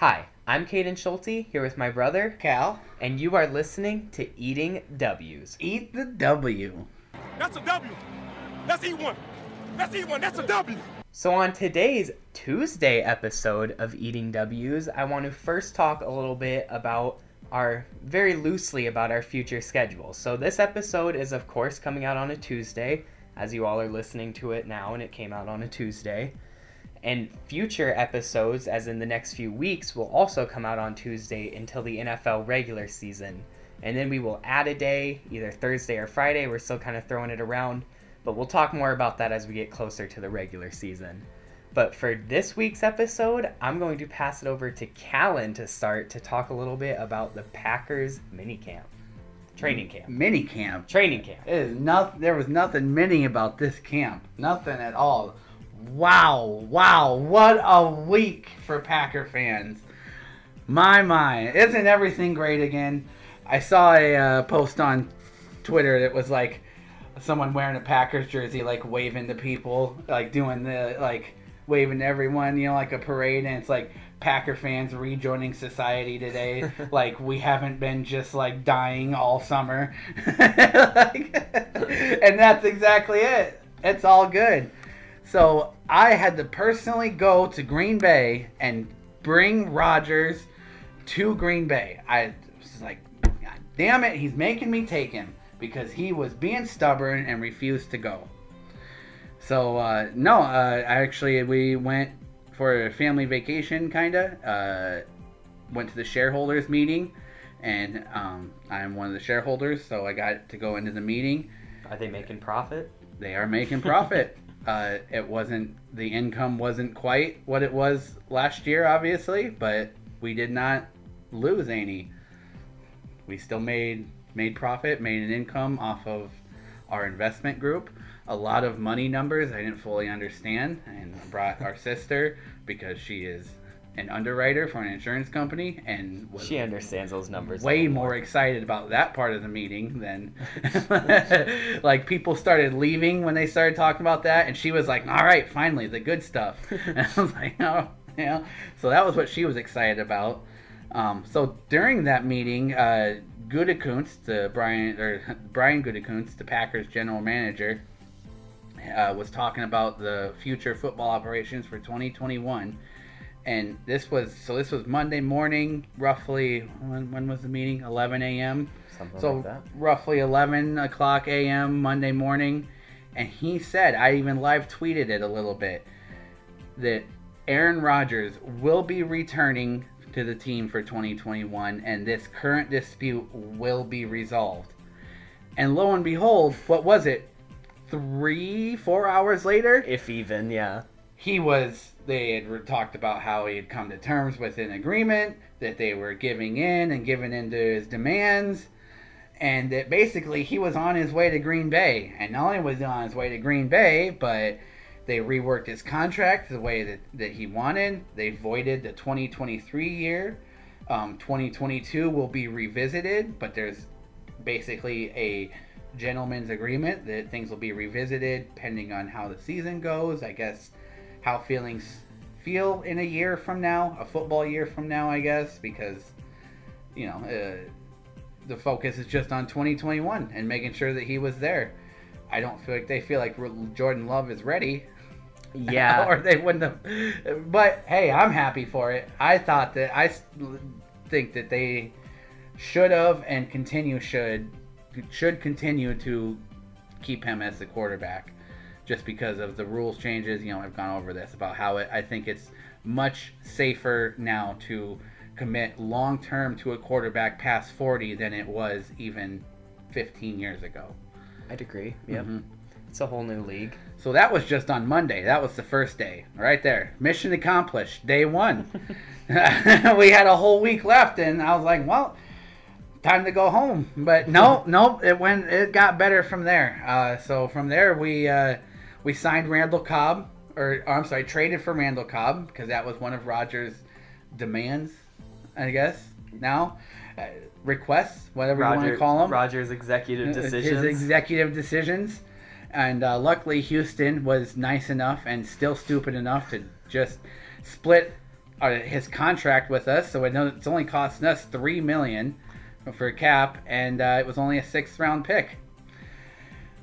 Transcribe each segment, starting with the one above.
Hi, I'm Caden Schulte here with my brother, Cal, and you are listening to Eating W's. eat the W. That's a W. Let's eat one. Let's eat one. That's a W. So, on today's Tuesday episode of Eating W's, I want to first talk a little bit about our very loosely about our future schedule. So, this episode is, of course, coming out on a Tuesday, as you all are listening to it now, and it came out on a Tuesday. And future episodes, as in the next few weeks, will also come out on Tuesday until the NFL regular season. And then we will add a day, either Thursday or Friday. We're still kind of throwing it around, but we'll talk more about that as we get closer to the regular season. But for this week's episode, I'm going to pass it over to Callan to start to talk a little bit about the Packers mini camp, training camp, Mini camp. training camp. It is not, there was nothing mini about this camp. Nothing at all. Wow, wow, what a week for Packer fans. My, my. Isn't everything great again? I saw a uh, post on Twitter that was like someone wearing a Packers jersey, like waving to people, like doing the, like, waving to everyone, you know, like a parade, and it's like Packer fans rejoining society today. like we haven't been just like dying all summer, Like, and that's exactly it. It's all good. So I had to personally go to Green Bay and bring Rodgers to Green Bay. I was like, God damn it, he's making me take him because he was being stubborn and refused to go. So uh, no, uh, actually we went for a family vacation, kinda. Uh, went to the shareholders meeting, and um, I'm one of the shareholders, so I got to go into the meeting. Are they making profit? They are making profit. uh, it wasn't the income wasn't quite what it was last year, obviously, but we did not lose any. We still made made profit, made an income off of our investment group. A lot of money numbers I didn't fully understand, and brought our sister because she is an underwriter for an insurance company and was She understands those numbers. way more excited about that part of the meeting than like people started leaving when they started talking about that and she was like all right finally the good stuff. And i was like oh yeah. So that was what she was excited about. Um, so during that meeting uh, Gutekunst, the Brian or Brian Gutekunst, the Packers general manager, uh, was talking about the future football operations for 2021 and this was so this was Monday morning, roughly when, when was the meeting? 11 a.m. Something So like that. roughly 11 o'clock a.m. Monday morning, and he said I even live tweeted it a little bit that Aaron Rodgers will be returning to the team for 2021, and this current dispute will be resolved. And lo and behold, what was it? Three, four hours later, If even, yeah. he was they had talked about how he had come to terms with an agreement that they were giving in and giving in to his demands and that basically he was on his way to Green Bay. And not only was he on his way to Green Bay but they reworked his contract the way that, that he wanted. They voided the 2023 year. Um, 2022 will be revisited but there's basically a gentleman's agreement that things will be revisited depending on how the season goes. I guess how feelings feel in a year from now, a football year from now, I guess, because you know uh, the focus is just on 2021 and making sure that he was there. I don't feel like they feel like Jordan Love is ready, Yeah. or they wouldn't have. But hey, I'm happy for it. I thought that, I think that they should have and continue should should continue to keep him as the quarterback just because of the rules changes. You know, I've gone over this about how it, I think it's much safer now to commit long term to a quarterback past 40 than it was even 15 years ago. I'd agree. Yep. Mhm. It's a whole new league. So that was just on Monday. That was the first day, right there. Mission accomplished. Day one. we had a whole week left, and I was like, well, time to go home. But no, no, it went. It got better from there. Uh, so from there, we uh, we signed Randall Cobb, or, or I'm sorry, traded for Randall Cobb because that was one of Rodgers' demands, I guess. Now, uh, requests, whatever you want to call them. Rodgers' executive decisions. His executive decisions. And uh, luckily, Houston was nice enough and still stupid enough to just split uh, his contract with us, so it, it's only costing us three million for cap, and uh, it was only a sixth round pick.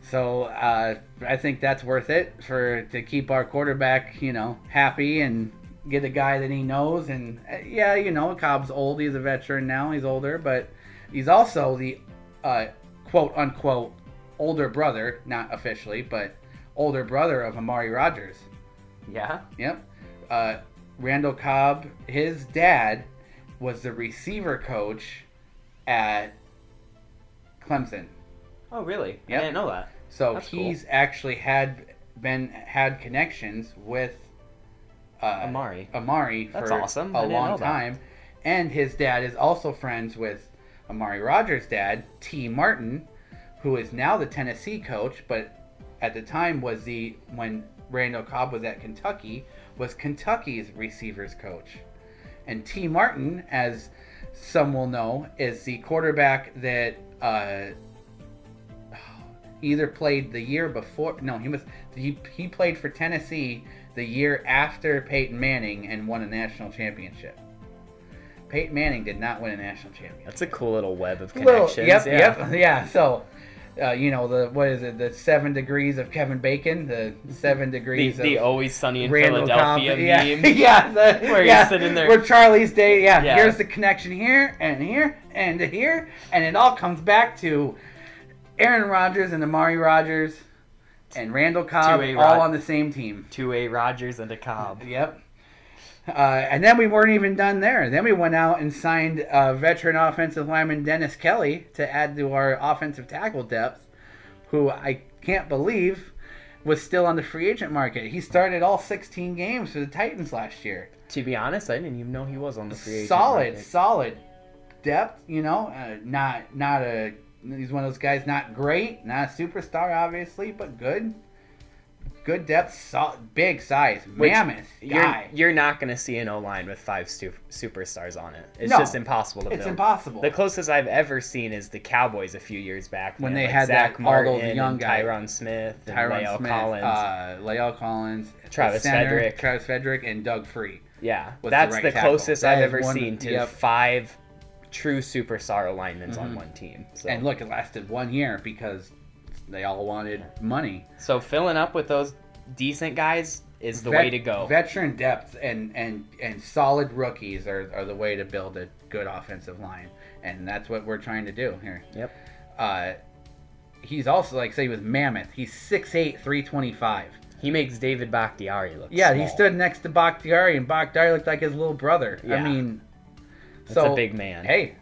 So uh, I think that's worth it for to keep our quarterback, you know, happy and get a guy that he knows. And uh, yeah, you know, Cobb's old; he's a veteran now. He's older, but he's also the uh, quote unquote older brother, not officially, but older brother of Amari Rodgers. Yeah. Yep. Uh, Randall Cobb, his dad was the receiver coach at Clemson. Oh, really? Yep. I didn't know that. So That's cool. he's actually had been had connections with uh, Amari. Amari That's for awesome. I a long time, and his dad is also friends with Amari Rodgers' dad, Tee Martin, who is now the Tennessee coach, but at the time was the when Randall Cobb was at Kentucky was Kentucky's receivers coach, and Tee Martin, as some will know, is the quarterback that. Uh, either played the year before. No, he was he, he played for Tennessee the year after Peyton Manning and won a national championship. Peyton Manning did not win a national championship. That's a cool little web of Little- connections. yep, yeah. yep, yeah. So, uh, you know the what is it? The seven degrees of Kevin Bacon. The seven The, degrees the of always sunny in Randall Philadelphia. Yeah, meme. yeah, the, Where he's sitting there. Where Charlie's day. Yeah, Yeah. here's the connection here and here and here, and it all comes back to Aaron Rodgers and Amari Rodgers and Randall Cobb all Rod- on the same team. Two A Rodgers and a Cobb. Yep. Uh, and then we weren't even done there. Then we went out and signed uh, veteran offensive lineman Dennis Kelly to add to our offensive tackle depth, who I can't believe was still on the free agent market. He started all 16 games for the Titans last year. To be honest, I didn't even know he was on the free agent solid, market. solid depth. You know, uh, not not a he's one of those guys. Not great, not a superstar, obviously, but good. Good depth, sol big size, Which mammoth You're, guy. you're not going to see an O line with five stu- superstars on it. It's No, just impossible to It's build. impossible. The closest I've ever seen is the Cowboys a few years back When they like had Zach that- Martin young guys. Tyron Smith, Tyron La'el Smith, Collins. uh, La'el Collins, Travis center, Frederick. Travis Frederick, and Doug Free. yeah, was the that's right the, closest That I've ever one- seen to yep. five true superstar alignments on one team. So. Mm-hmm. And look, it lasted one year because they all wanted money. so filling up with those decent guys is the Vet- way to go. Veteran depth and and and solid rookies are, are the way to build a good offensive line, and that's what we're trying to do here. Yep. Uh, he's also like say he was mammoth. He's 6'8", 325. He makes David Bakhtiari look. Yeah, he stood next to Bakhtiari, and Bakhtiari looked like his little brother. I mean, That's so a big man. Hey,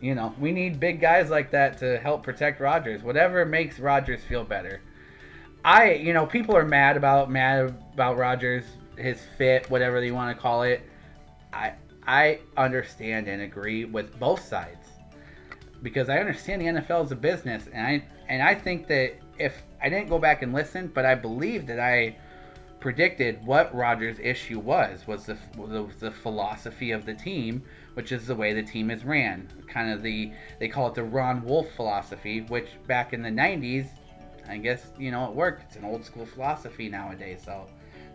you know we need big guys like that to help protect Rodgers. Whatever makes Rodgers feel better. I, you know, people are mad about mad about Rodgers, his fit, whatever you want to call it. I I understand and agree with both sides because I understand the NFL is a business, and I and I think that if I didn't go back and listen, but I believe that I predicted what Rodgers' issue was was the, the the philosophy of the team, which is the way the team is ran. Kind of the they call it the Ron Wolf philosophy, which back in the '90s, I guess you know it worked. It's an old school philosophy nowadays. So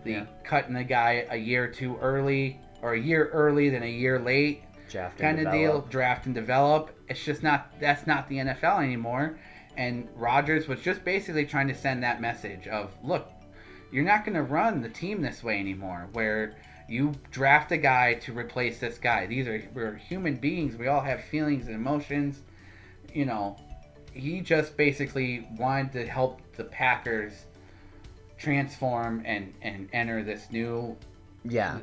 the Yeah. cutting the guy a year too early or a year early than a year late Draft kind of deal, draft and develop. It's just not that's not the NFL anymore. And Rodgers was just basically trying to send that message of, look, you're not going to run the team this way anymore, where you draft a guy to replace this guy. These are we're human beings. We all have feelings and emotions. You know, he just basically wanted to help the Packers transform and and enter this new Yeah.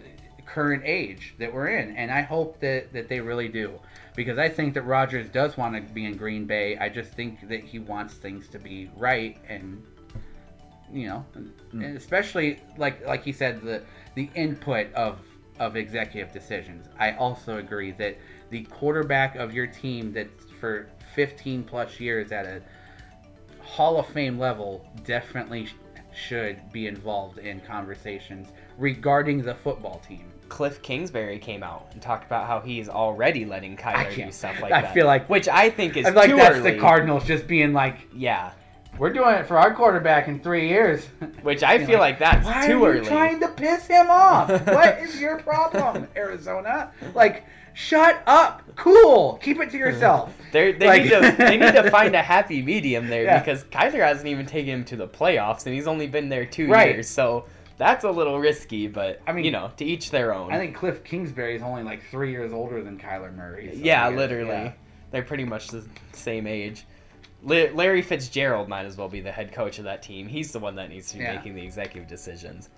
current age that we're in and i hope that that they really do because i think that rodgers does want to be in green bay i just think that he wants things to be right and you know and especially like like he said the the input of of executive decisions i also agree that the quarterback of your team that's for 15 plus years at a hall of fame level definitely sh- should be involved in conversations regarding the football team Cliff Kingsbury came out and talked about how he's already letting Kyler do stuff like I that. feel like- which I think is I feel like that's early. the Cardinals just being like, Yeah, We're doing it for our quarterback in three years. Which I feel like, like that's Why too are you early. trying to piss him off? what is your problem, Arizona? Like, shut up. Cool. Keep it to yourself. They're, they Like- need to they need to find a happy medium there Yeah. because Kyler hasn't even taken him to the playoffs and he's only been there two Right. years, so that's a little risky. But I mean, you know, to each their own. I think Cliff Kingsbury is only like three years older than Kyler Murray. so yeah, yeah, literally, yeah. they're pretty much the same age. La- Larry Fitzgerald might as well be the head coach of that team. He's the one that needs to be Yeah. making the executive decisions.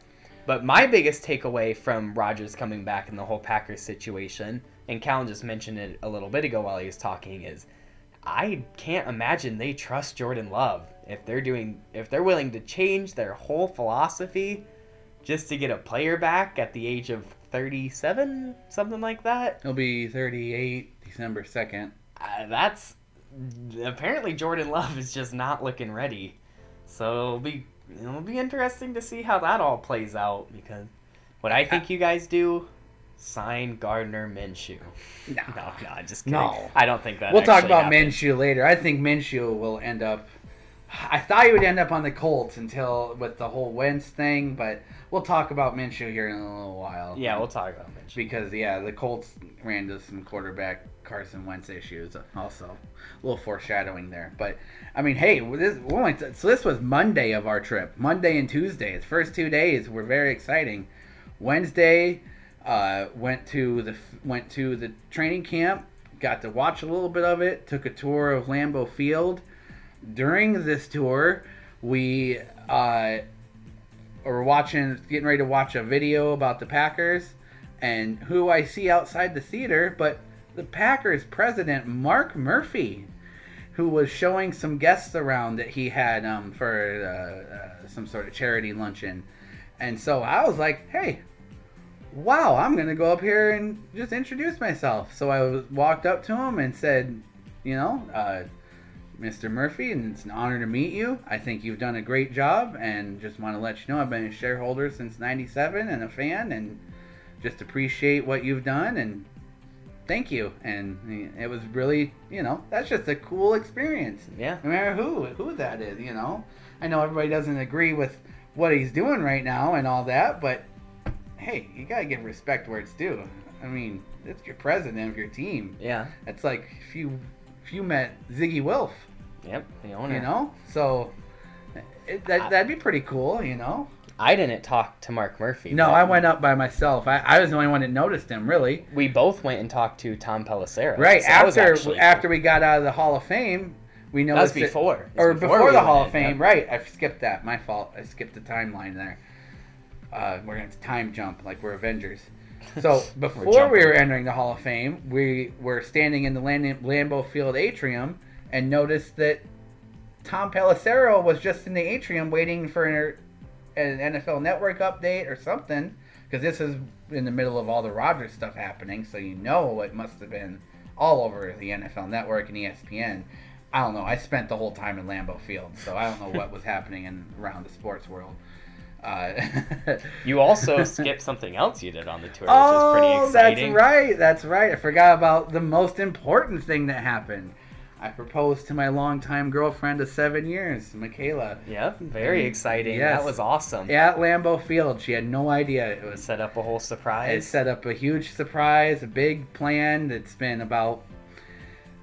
But my biggest takeaway from Rodgers coming back in the whole Packers situation, and Callan just mentioned it a little bit ago while he was talking, is I can't imagine they trust Jordan Love if they're doing if they're willing to change their whole philosophy just to get a player back at the age of 37, something like that. He'll be 38 December 2nd. Uh, that's apparently Jordan Love is just not looking ready. So it'll be it'll be interesting to see how that all plays out because what I think you guys do sign Gardner Minshew. No. No, no, just kidding. No. I don't think that. We'll talk about happened. Minshew later. I think Minshew will end up. I thought he would end up on the Colts until with the whole Wentz thing, but we'll talk about Minshew here in a little while. Yeah, we'll talk about Minshew. because yeah, the Colts ran into some quarterback Carson Wentz issues. Also, a little foreshadowing there. But I mean, hey, this so this was Monday of our trip. Monday and Tuesday. The first two days were very exciting. Wednesday, uh, went to the went to the training camp. Got to watch a little bit of it. Took a tour of Lambeau Field. During this tour, we uh, were watching, getting ready to watch a video about the Packers, and who I see outside the theater, but the Packers president Mark Murphy, who was showing some guests around that he had um, for uh, uh, some sort of charity luncheon, and so I was like, hey. Wow, I'm gonna go up here and just introduce myself. So I was, walked up to him and said, you know, uh, Mr. Murphy, and it's an honor to meet you. I think you've done a great job, and just want to let you know I've been a shareholder since '97 and a fan, and just appreciate what you've done and thank you. And eh, it was really, you know, that's just a cool experience. Yeah. No matter who who that is, you know. I know everybody doesn't agree with what he's doing right now and all that, but hey, you gotta give respect where it's due. I mean, it's your president of your team. Yeah. It's like if you you met Zygi Wilf, Yep. The owner. you know. So it, that that'd be pretty cool, you know. I didn't talk to Mark Murphy. No, I went up by myself. I, I was the only one that noticed him, really. We both went and talked to Tom Pelissero. Right so after after we got out of the Hall of Fame, we That was noticed that- before. Or before before, we the Hall of Fame. yep. Right, I skipped that. My fault. I skipped the timeline there. Uh, we're gonna time jump like we're Avengers. So before we were entering the Hall of Fame, we were standing in the Lam- Lambeau Field atrium and noticed that Tom Pelissero was just in the atrium waiting for an, NFL Network update or something. Because this is in the middle of all the Rodgers stuff happening, so you know it must have been all over the NFL Network and ESPN. I don't know. I spent the whole time in Lambeau Field, so I don't know what was happening in around the sports world. Uh, You also skipped something else you did on the tour, which is pretty oh, exciting. that's right. That's right. I forgot about the most important thing that happened. I proposed to my longtime girlfriend of seven years, Michaela, Yep, very Mm, exciting. yes. That was awesome. at Lambeau Field. She had no idea it was Set up a whole surprise. It set up a huge surprise, a big plan that's been about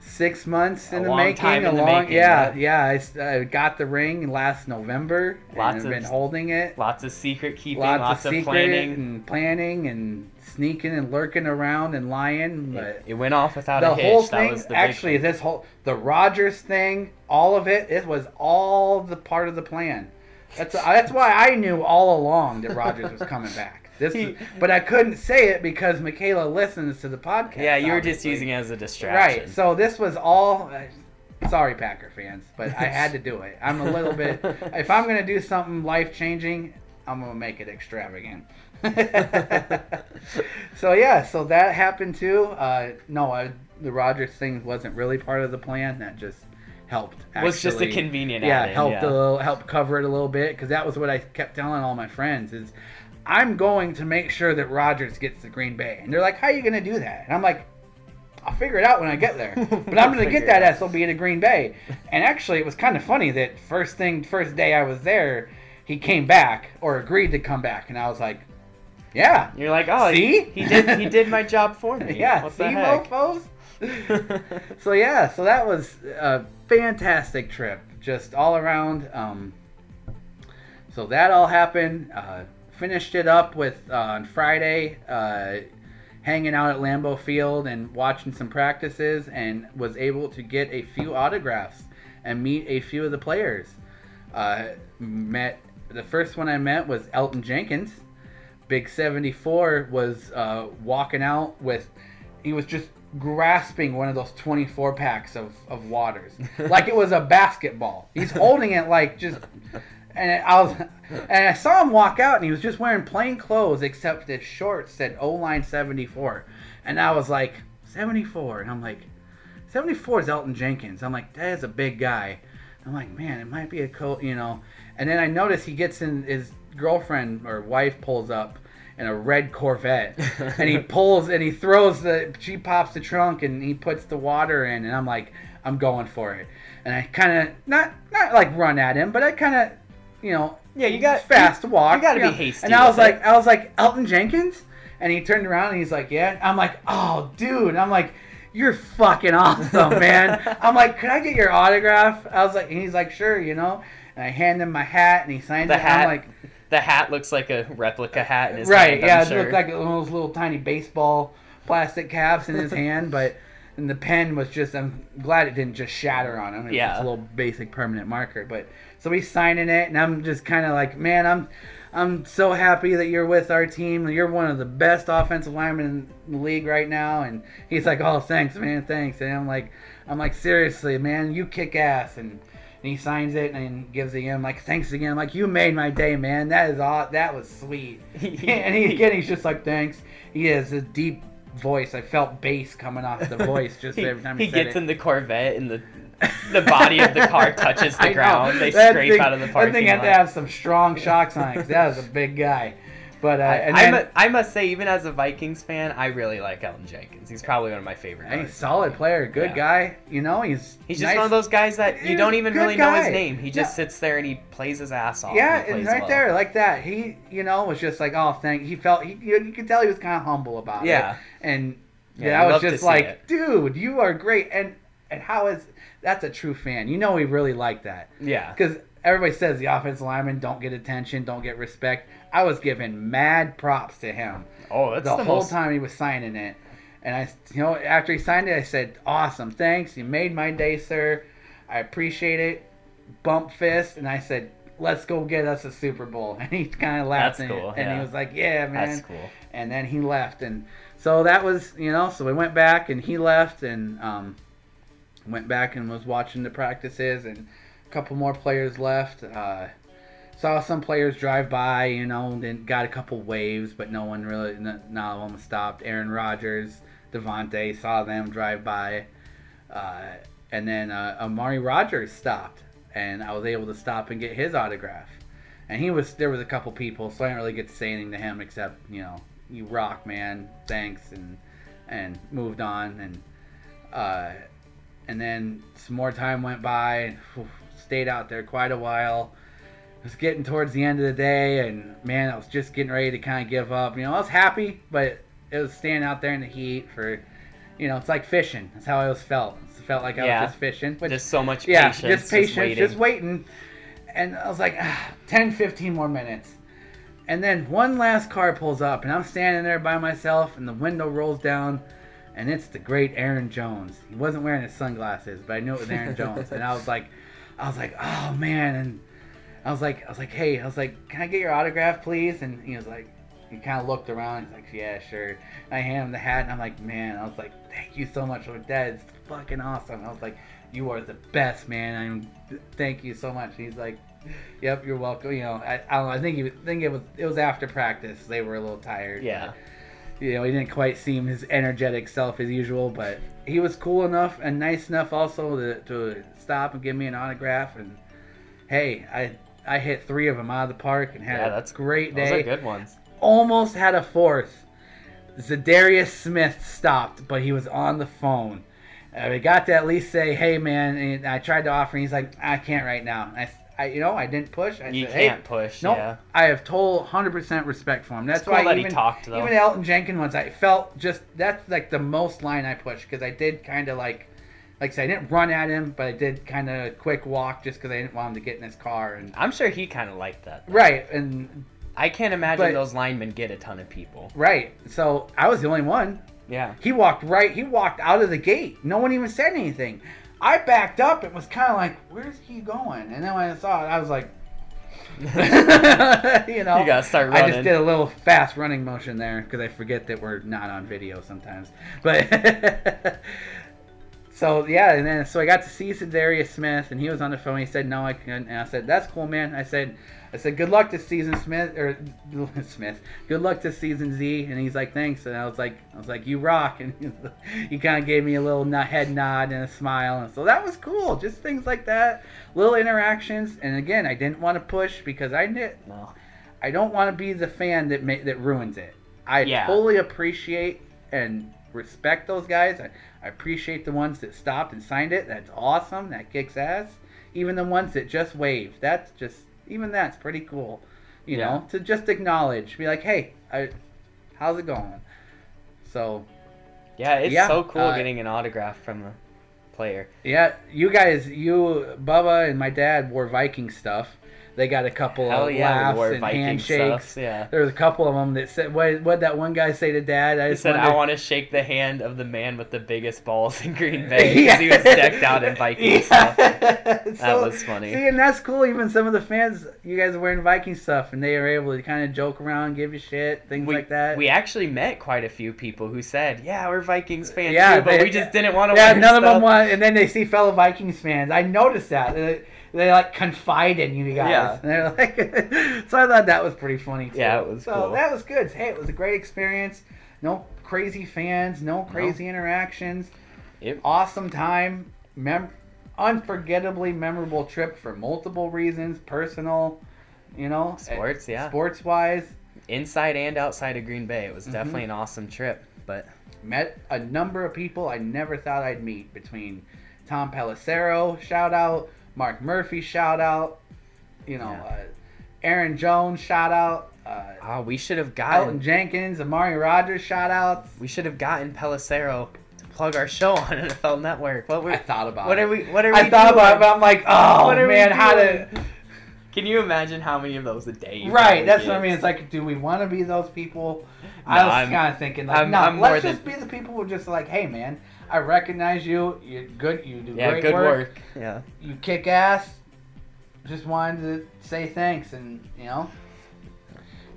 six months in the long making. time a long, making, yeah, yeah. yeah. I I, got the ring last November. Lots of- been holding it. Lots of secret keeping, Lots, lots, of, of, planning. and planning and sneaking and lurking around and lying. But It, it went off without the a hitch. whole that thing, was the actually, this whole the Rodgers thing, all of it, it was all the part of the plan. That's that's why I knew all along that Rodgers was coming back. This, is, but I couldn't say it because Michaela listens to the podcast. Yeah, you were just using it as a distraction. right. So this was all. uh, Sorry, Packer fans, but I had to do it. I'm a little bit. If I'm gonna do something life changing, I'm gonna make it extravagant. so yeah, so that happened too. Uh, no, I, the Rodgers thing wasn't really part of the plan. That just helped. It was just a actually. convenient Yeah, helped yeah. a little, helped cover it a little bit because that was what I kept telling all my friends is, I'm going to make sure that Rodgers gets to Green Bay, and they're like, "How are you going to do that?" And I'm like, I'll figure it out when I get there. But I'm gonna get that. SOB to Green Bay. And actually, it was kind of funny that first thing, first day I was there, he came back or agreed to come back, and I was like, yeah, You're like, oh, See? he, he did he did my job for me. yeah, what see, mofos. so yeah, so that was a fantastic trip, just all around. Um, so that all happened. Uh, finished it up with uh, on Friday, uh, hanging out at Lambeau Field and watching some practices, and was able to get a few autographs and meet a few of the players. Uh, met the first one I met was Elgton Jenkins. Big 74 was uh, walking out with, he was just grasping one of those 24 packs of, of waters. like it was a basketball. He's holding it like just, and I was, and I saw him walk out and he was just wearing plain clothes except his shorts said O line 74. And I was like, 74. And I'm like, 74 is Elgton Jenkins. I'm like, that is a big guy. I'm like, man, it might be a coat, you know. And then I notice he gets in his girlfriend or wife pulls up in a red Corvette, and he pulls and he throws the. She pops the trunk and he puts the water in, and I'm like, I'm going for it. And I kind of not not like run at him, but I kind of, you know, Yeah, you got- fast you- walk. you gotta be know. hasty And I was like, it. I was like Elgton Jenkins, and he turned around and he's like, yeah. I'm like, oh, dude. I'm like, you're fucking awesome, man. I'm like, could I get your autograph? I was like, and he's like, sure, you know. And I hand him my hat, and he signed The it. hat, I'm like, the hat looks like a replica hat in his right, hand, yeah, I'm it sure. looked like one of those little tiny baseball plastic caps in his hand, but. And the pen was just, I'm glad it didn't just shatter on him. It Yeah. just a little basic permanent marker. But so he's signing it, and I'm just kind of like, man, I'm I'm so happy that you're with our team. You're one of the best offensive linemen in the league right now. And he's like, oh, thanks, man, thanks. And I'm like, I'm like, seriously, man, you kick ass. And, and he signs it and gives it him like, thanks again. I'm like, you made my day, man. That is all. That was sweet. and he again, he's just like, thanks. He has a deep voice. I felt bass coming off the voice just every time he, he said gets it. in the Corvette and the the body of the car touches the ground. They That scrape thing- out of the That parking thing had lot. to have some strong shocks on it 'cause that was a big guy. But uh, I, and then, I must say, even as a Vikings fan, I really like Elgton Jenkins. He's probably one of my favorite. Hey, solid player, good Yeah. guy. You know, he's He's just nice. one of those guys that you don't even really know his name. He just No. sits there and he plays his ass off. Yeah, and, and right well. there, like that. He, you know, was just like, oh, thank. He felt, he, you, you could tell he was kind of humble about Yeah. it. And Yeah, yeah, I was just like, dude, you are great. And and how is that's a true fan? You know, we really like that Yeah. because everybody says the offensive linemen don't get attention, don't get respect. I was giving mad props to him. Oh, that's the, the, whole most. time he was signing it. And I, you know, after he signed it, I said, "Awesome, thanks. You made my day, sir. I appreciate it." Bump fist, and I said, "Let's go get us a Super Bowl." And he kind of laughed, That's and, cool, and he was like, "Yeah, man." That's cool. And then he left, and so that was, you know, so we went back, and he left, and um, went back and was watching the practices, and a couple more players left. Uh, saw some players drive by, you know, then got a couple waves, but no one really, none of them stopped. Aaron Rodgers, Davante, saw them drive by. Uh, and then uh, Amari Rodgers stopped, and I was able to stop and get his autograph. And he was, there was a couple people, so I didn't really get to say anything to him except, you know, you rock, man, thanks, and and moved on. And uh, and then some more time went by, and whew, stayed out there quite a while it was getting towards the end of the day, and man, I was just getting ready to kind of give up. You know, I was happy, but it was standing out there in the heat for, you know, it's like fishing. That's how I was felt. It felt like I Yeah. was just fishing. But Just so much yeah, patience. just patience, waiting. just waiting. And I was like, ah, 10, 15 more minutes. And then one last car pulls up, and I'm standing there by myself, and the window rolls down, and it's the great Aaron Jones. He wasn't wearing his sunglasses, but I knew it was Aaron Jones. And I was like, I was like, oh man, and I was like, I was like, hey, I was like, can I get your autograph, please? And he was like, he kind of looked around. He's like, yeah, sure. And I hand him the hat, and I'm like, man, I was like, thank you so much. Like, that is fucking awesome. I was like, you are the best, man. I'm, thank you so much. He's like, yep, you're welcome. You know, I, I don't know. I think he, I think it was, it was after practice. They were a little tired. Yeah. You know, he didn't quite seem his energetic self as usual, but he was cool enough and nice enough also to, to stop and give me an autograph. And hey, I I hit three of them out of the park and had Yeah, a that's great Those day. are good ones. Almost had a fourth. Za'Darius Smith stopped, but he was on the phone. Uh, I got to at least say, "Hey, man!" And I tried to offer, and he's like, "I can't right now." I, I you know, I didn't push. I You said, can't push. Nope. Yeah. I have total 100% respect for him. That's It's cool why that he even, talked, though. even Elgton Jenkins once, I felt just that's like the most line I pushed because I did kind of like, like I said, I didn't run at him, but I did kind of quick walk just because I didn't want him to get in his car and I'm sure he kind of liked that. right and I can't imagine But- those linemen get a ton of people. right. So I was the only one. Yeah. He walked right. He walked out of the gate. No one even said anything. I backed up. It was kind of like, where's he going? And then when I saw it, I was like, you know, You gotta start I just did a little fast running motion there because I forget that we're not on video sometimes. But so yeah, and then so I got to see Darius Smith, and he was on the phone. He said no, I couldn't. And I said that's cool, man. I said. I said, "Good luck to season Smith or Smith. Good luck to season Z." And he's like, "Thanks." And I was like, "I was like, you rock." And he kind of gave me a little head nod and a smile, and so that was cool. Just things like that, little interactions. And again, I didn't want to push because I did. No. I don't want to be the fan that ma- that ruins it. I Yeah. totally appreciate and respect those guys. I, I appreciate the ones that stopped and signed it. That's awesome. That kicks ass. Even the ones that just waved. That's just even that's pretty cool. You Yeah. know, to just acknowledge, be like, hey, I, how's it going? So Yeah, it's Yeah, so cool uh, getting an autograph from a player. yeah, you guys, you, Bubba, and my dad wore Viking stuff. They got a couple Hell of yeah, laughs and Viking handshakes. stuff. Yeah. There was a couple of them that said, "What what that one guy say to Dad?" I He just said, wondered- "I want to shake the hand of the man with the biggest balls in Green Bay because he was decked out in Viking stuff." that was funny. See, and that's cool. Even some of the fans, you guys are wearing Viking stuff, and they are able to kind of joke around, give you shit, things We, like that. we actually met quite a few people who said, "Yeah, we're Vikings fans Yeah, too, but they- we just didn't want to." yeah, wear none of them stuff." want, and then they see fellow Vikings fans. I noticed that they, like confide in you guys. Yeah. and they're like, so I thought that was pretty funny too. Yeah, it was So cool. that was good. Hey, it was a great experience. No crazy fans, no crazy interactions. It- awesome time, mem- unforgettably memorable trip for multiple reasons, personal, you know, Sports, yeah. sports wise. inside and outside of Green Bay. It Mm-hmm. was definitely an awesome trip. But Met a number of people I never thought I'd meet between Tom Pelissero, shout out, Mark Murphy, shout out, you know, Yeah. uh, Aaron Jones, shout out, uh, oh, we should have gotten Elgton gotten Jenkins, Amari Rodgers, shout outs. we should have gotten Pelissero to plug our show on NFL Network. What were I thought about what it. are we what are we I thought doing? about it, but I'm like, oh What are man, how to. Can you imagine how many of those a day? you Right, probably that's what I mean. It's like, do we want to be those people? I No, was I'm- kind of thinking, like, I'm- no, I'm let's than- just be the people who just like, hey, man, I recognize you. You're good. You do yeah, great good work. work. Yeah. You kick ass. Just wanted to say thanks, and you know,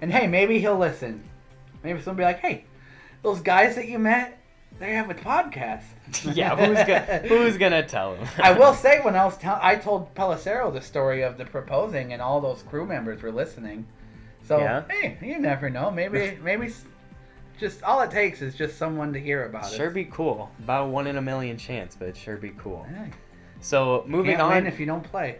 and hey, maybe he'll listen. Maybe somebody be like, hey, those guys that you met, they have a podcast. yeah, who's gonna who's gonna tell him? I will say when I was tell- I told Pelissero the story of the proposing and all those crew members were listening. So Yeah. hey, you never know. Maybe maybe s- just all it takes is just someone to hear about it. Sure be cool. About a one in a million chance, but it sure be cool. Yeah, So moving Can't on, if you don't play.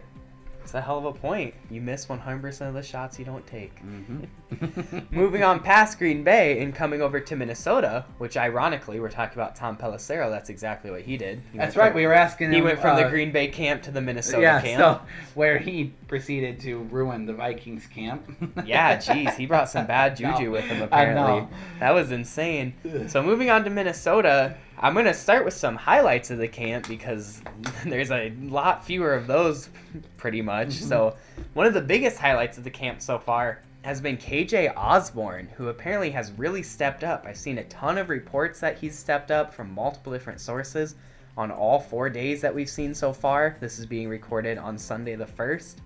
It's a hell of a point. You miss 100% of the shots you don't take. Mm-hmm. Moving on past Green Bay and coming over to Minnesota, which ironically we're talking about Tom Pelissero. That's exactly what he did. He That's right. from- We were asking. He him, went from the uh, Green Bay camp to the Minnesota yeah, camp. so where he proceeded to ruin the Vikings camp. Yeah, jeez, he brought some bad juju No, with him apparently. That was insane. So moving on to Minnesota, I'm gonna start with some highlights of the camp because there's a lot fewer of those, pretty much. Mm-hmm. So one of the biggest highlights of the camp so far has been KJ Osborn, who apparently has really stepped up. I've seen a ton of reports that he's stepped up from multiple different sources on all four days that we've seen so far. This is being recorded on Sunday the first.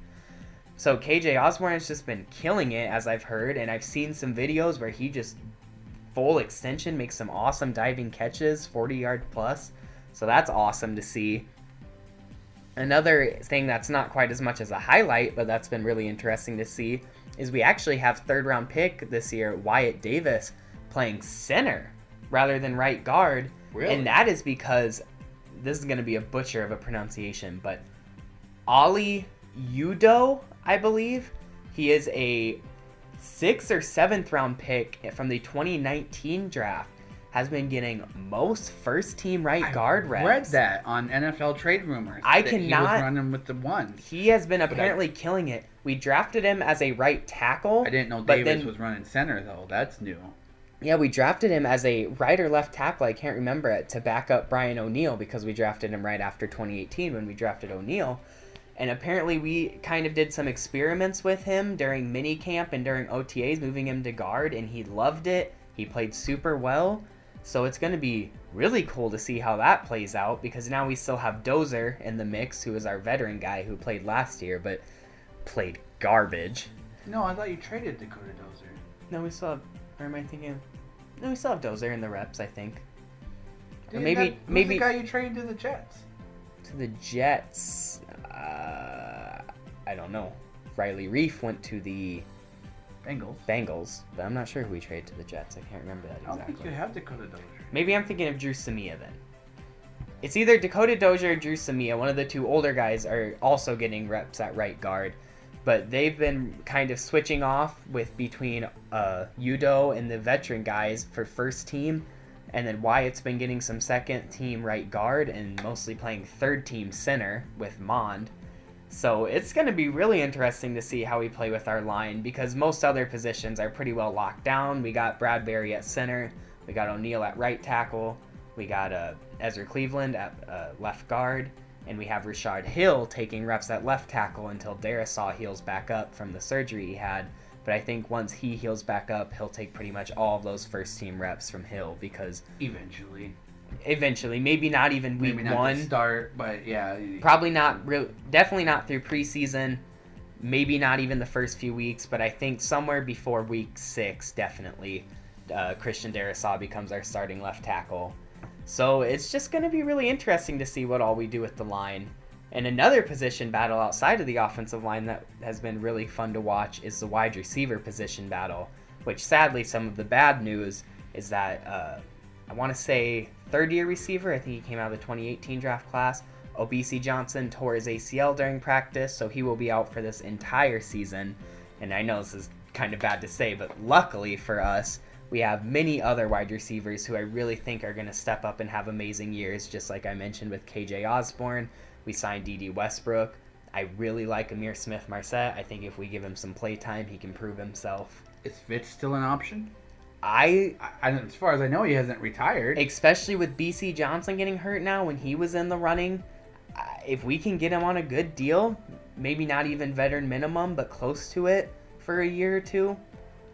So KJ Osborn has just been killing it, as I've heard, and I've seen some videos where he just full extension makes some awesome diving catches, 40 yard plus. So that's awesome to see. Another thing that's not quite as much as a highlight, but that's been really interesting to see, is we actually have third round pick this year, Wyatt Davis, playing center rather than right guard. Really? And that is because this is going to be a butcher of a pronunciation, but Ali Udoh, I believe. He is a sixth or seventh round pick from the 2019 draft has been getting most first team right guard reps. read that on NFL trade rumors. I that He cannot- was running with the ones. He has been I- apparently killing it. We drafted him as a right tackle. I didn't know Davis then- was running center though. That's new. Yeah, we drafted him as a right or left tackle. I can't remember it to back up Brian O'Neill because we drafted him right after 2018 when we drafted O'Neill. And apparently, we kind of did some experiments with him during mini camp and during OTAs, moving him to guard, and he loved it. He played super well. So it's going to be really cool to see how that plays out because now we still have Dozier in the mix, who is our veteran guy who played last year but played garbage. No, I thought you traded Dakota Dozier. No, we still have. Or am I thinking? No, we still have Dozier in the reps. I think. Or maybe that- who's maybe the guy you traded to the Jets. to the Jets. Uh, I don't know. Riley Reiff went to the Bengals. Bengals, but I'm not sure who we traded to the Jets. I can't remember that I don't exactly. think you have Dakota Dozier. Maybe I'm thinking of Dru Samia then. It's either Dakota Dozier or Dru Samia. One of the two older guys are also getting reps at right guard, but they've been kind of switching off with between uh, Udoh and the veteran guys for first team, and then Wyatt's been getting some second team right guard and mostly playing third team center with Mond. So it's going to be really interesting to see how we play with our line because most other positions are pretty well locked down. We got Bradbury at center, we got O'Neill at right tackle, we got uh, Ezra Cleveland at uh, left guard, and we have Rashod Hill taking reps at left tackle until Darrisaw heals back up from the surgery he had. But I think once he heals back up, he'll take pretty much all of those first team reps from Hill because Eventually. eventually, maybe not even week Maybe not one, start, but yeah. probably not real definitely not through preseason maybe not even the first few weeks but i think somewhere before week six definitely uh, christian darrisaw becomes our starting left tackle so it's just going to be really interesting to see what all we do with the line and another position battle outside of the offensive line that has been really fun to watch is the wide receiver position battle which sadly some of the bad news is that uh, I want to say third year receiver. I think he came out of the 2018 draft class. Bisi Johnson tore his ACL during practice, so he will be out for this entire season. And I know this is kind of bad to say, but luckily for us, we have many other wide receivers who I really think are going to step up and have amazing years, just like I mentioned with KJ Osborn. We signed Dede Westbrook. I really like Ihmir Smith Marsette. I think if we give him some play time, he can prove himself. Is Fitz still an option? I I, I, as far as I know, he hasn't retired. especially with Bisi Johnson getting hurt now when he was in the running. If we can get him on a good deal, maybe not even veteran minimum, but close to it for a year or two,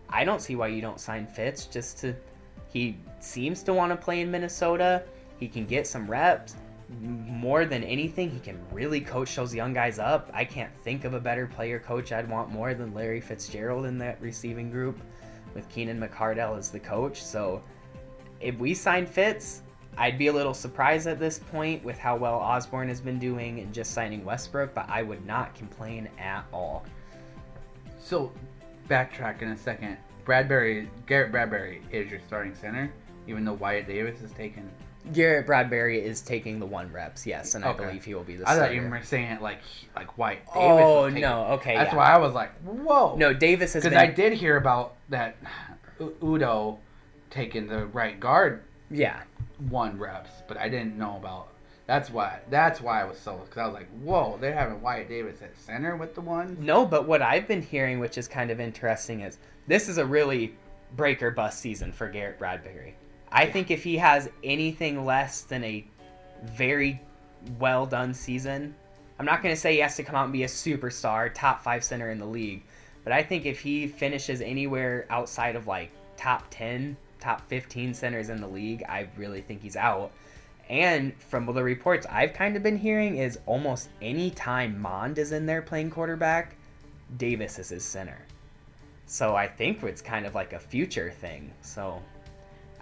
I don't see why you don't sign Fitz. Just to, he seems to want to play in Minnesota. He can get some reps. More than anything, he can really coach those young guys up. I can't think of a better player coach I'd want more than Larry Fitzgerald in that receiving group with Keenan McCardell as the coach. So if we sign Fitz, I'd be a little surprised at this point with how well Osborn has been doing and just signing Westbrook, but I would not complain at all. So, backtrack in a second. Bradbury, Garrett Bradbury is your starting center, even though Wyatt Davis is taken. Garrett Bradbury is taking the one reps, yes, and I believe he will be the I starter. thought you were saying it like like Wyatt Davis. oh no, okay, That's yeah. why I was like, whoa. No, Davis has because been. I did hear about that U- Udoh taking the right guard Yeah, one reps, but I didn't know about. That's why. That's why I was so. Because I was like, whoa, they're having Wyatt Davis at center with the one. No, but what I've been hearing, which is kind of interesting, is this is a really breaker bust season for Garrett Bradbury. I think if he has anything less than a very well done season, I'm not going to say he has to come out and be a superstar, top five center in the league, but I think if he finishes anywhere outside of like top 10, top 15 centers in the league, I really think he's out. And from the reports I've kind of been hearing is almost any time Mond is in there playing quarterback, Davis is his center. So I think it's kind of like a future thing. So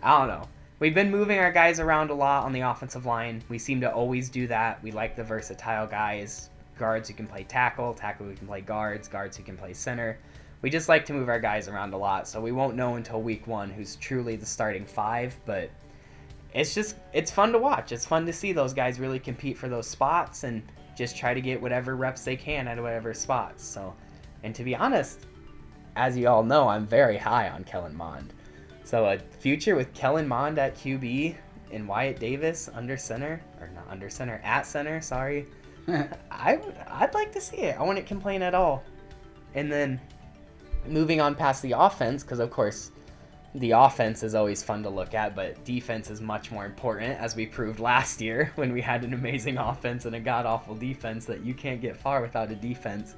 I don't know. We've been moving our guys around a lot on the offensive line. We seem to always do that. We like the versatile guys, guards who can play tackle, tackle who can play guards, guards who can play center. We just like to move our guys around a lot, so we won't know until week one who's truly the starting five, but it's just it's fun to watch. It's fun to see those guys really compete for those spots and just try to get whatever reps they can at whatever spots. So, and to be honest, as you all know, I'm very high on Kellen Mond. So a future with Kellen Mond at QB and Wyatt Davis under center, or not under center, at center, sorry. I would, I'd like to see it. I wouldn't complain at all. And then moving on past the offense, because of course the offense is always fun to look at, but defense is much more important, as we proved last year when we had an amazing offense and a god awful defense that you can't get far without a defense.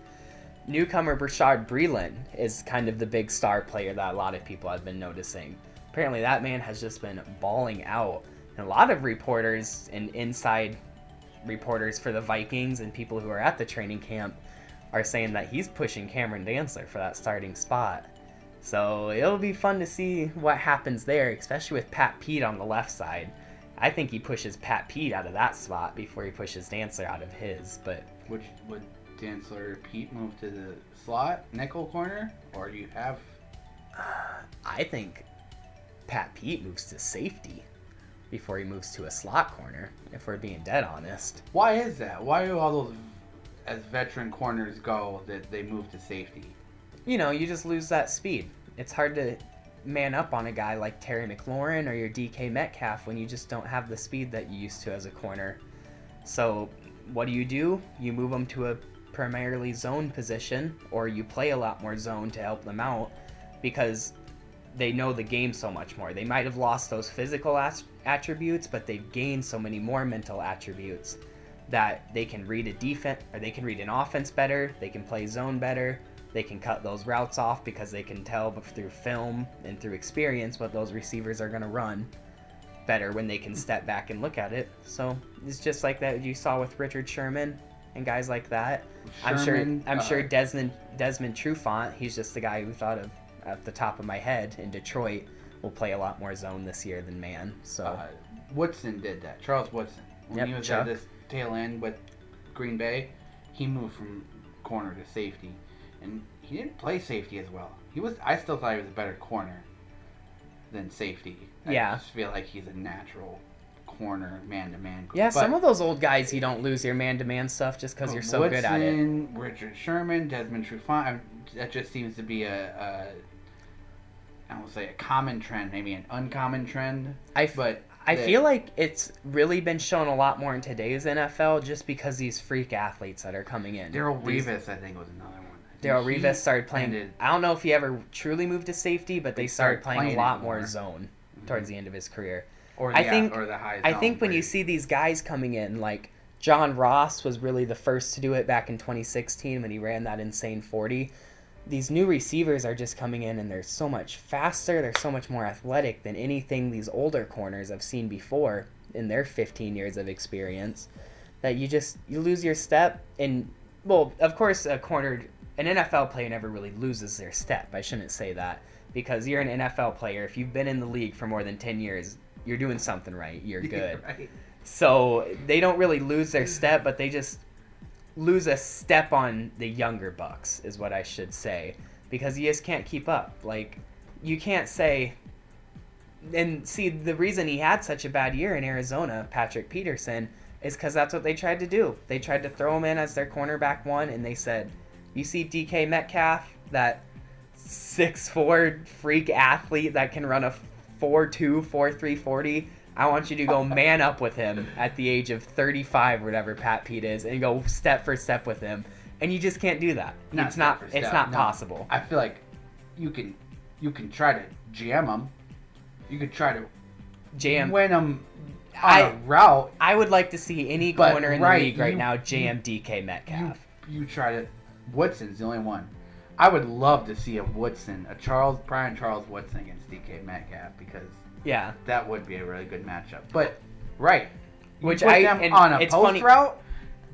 Newcomer Brashard Breeland is kind of the big star player that a lot of people have been noticing. Apparently, that man has just been balling out. And a lot of reporters and inside reporters for the Vikings and people who are at the training camp are saying that he's pushing Cameron Dantzler for that starting spot. So it'll be fun to see what happens there, especially with Pat Pete on the left side. I think he pushes Pat Pete out of that spot before he pushes Dantzler out of his. But Which would Dantzler Pete move to the slot nickel corner, or do you have? Uh, I think Pat Pete moves to safety before he moves to a slot corner. If we're being dead honest. Why is that? Why do all those as veteran corners go that they move to safety? You know, you just lose that speed. It's hard to man up on a guy like Terry McLaurin or your DK Metcalf when you just don't have the speed that you used to as a corner. So, what do you do? You move them to a primarily zone position, or you play a lot more zone to help them out because they know the game so much more. They might have lost those physical attributes, but they've gained so many more mental attributes that they can read a defense or they can read an offense better, they can play zone better, they can cut those routes off because they can tell through film and through experience what those receivers are going to run better when they can step back and look at it. So it's just like that you saw with Richard Sherman and guys like that. I'm sure I'm uh, sure Desmond Desmond Trufant, he's just the guy who thought of at the top of my head in Detroit will play a lot more zone this year than man. So Uh, Woodson did that. Charles Woodson. When Yep, he was Chuck. at this tail end with Green Bay, he moved from corner to safety, and he didn't play safety as well. He was. I still thought he was a better corner than safety. I Yeah. just feel like he's a natural corner, man to man. yeah, some of those old guys you don't lose your man to man stuff just because you're so good at it. Richard Sherman, Desmond Trufant. That just seems to be a, a I don't say a common trend, maybe an uncommon trend. I f- but I that- feel like it's really been shown a lot more in today's NFL just because these freak athletes that are coming in. Darrelle Revis, I think, was another one. Darrelle Revis started playing. ended- I don't know if he ever truly moved to safety, but they He started, started playing, playing a lot more more. Mm-hmm. zone towards the end of his career. Or I the, think- or the I think when you see these guys coming in, like John Ross was really the first to do it back in 2016 when he ran that insane 40. These new receivers are just coming in and they're so much faster, they're so much more athletic than anything these older corners I've seen before in their 15 years of experience that you just you lose your step and well, of course a cornered an NFL player never really loses their step. I shouldn't say that because you're an NFL player if you've been in the league for more than 10 years, you're doing something right. You're good. right? So they don't really lose their step, but they just lose a step on the younger bucks, is what I should say, because you just can't keep up. Like you can't say. And see, the reason he had such a bad year in Arizona, Patrick Peterson, is because that's what they tried to do. They tried to throw him in as their cornerback one, and they said, "You see DK Metcalf, that six four freak athlete that can run a 4-2, 4-3, 40. I want you to go man up with him at the age of 35, whatever Pat Pete is, and go step for step with him. And you just can't do that. Not it's step not. It's not no. possible. I feel like you can you can try to jam them. You could try to Jam. win them on I- a route. I would like to see any corner in right, the league right you- now jam DK Metcalf. you try to. Woodson's the only one. I would love to see a Woodson, a Charles Brian Charles Woodson against DK Metcalf because Yeah. that would be a really good matchup. But right, you Which put I- them on a post funny- route,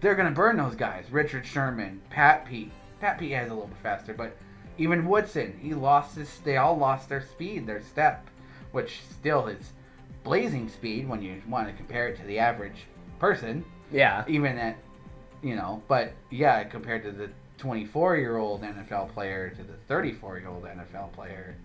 they're gonna burn those guys. Richard Sherman, Pat Pete. Pat Pete has a little bit faster, but even Woodson, he lost his. They all lost their speed, their step, which still is blazing speed when you want to compare it to the average person. Yeah. Even at, you know, but yeah, compared to the 24 year old NFL player to the 34 year old NFL player.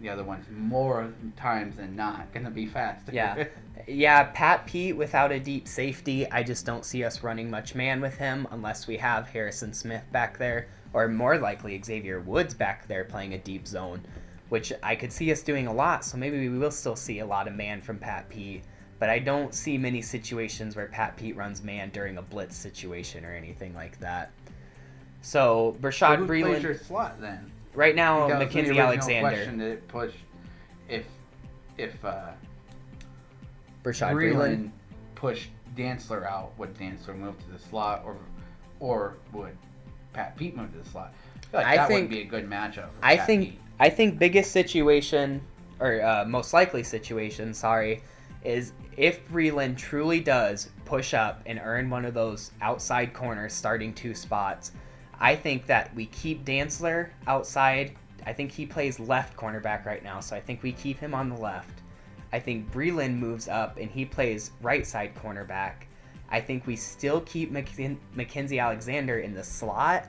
The other one's more times than not gonna be faster. Yeah. Yeah, Pat Pete without a deep safety, I just don't see us running much man with him unless we have Harrison Smith back there or more likely Xavier Woods back there playing a deep zone, which I could see us doing a lot. So maybe we will still see a lot of man from Pat Pete. But I don't see many situations where Pat Pete runs man during a blitz situation or anything like that. So So Brashad who plays your slot then? Right now, Because Mackenzie Alexander, Question did it push if if uh, Brashad. Breeland pushed Dantzler out, would Dantzler move to the slot, or or would Pat Pete move to the slot? I feel like I that think- would be a good matchup. I Pat think Pete. I think biggest situation or uh, most likely situation, sorry, is if Breeland truly does push up and earn one of those outside corners starting two spots. I think that we keep Dantzler outside. I think he plays left cornerback right now, so I think we keep him on the left. I think Breeland moves up and he plays right side cornerback. I think we still keep Mackenzie Alexander in the slot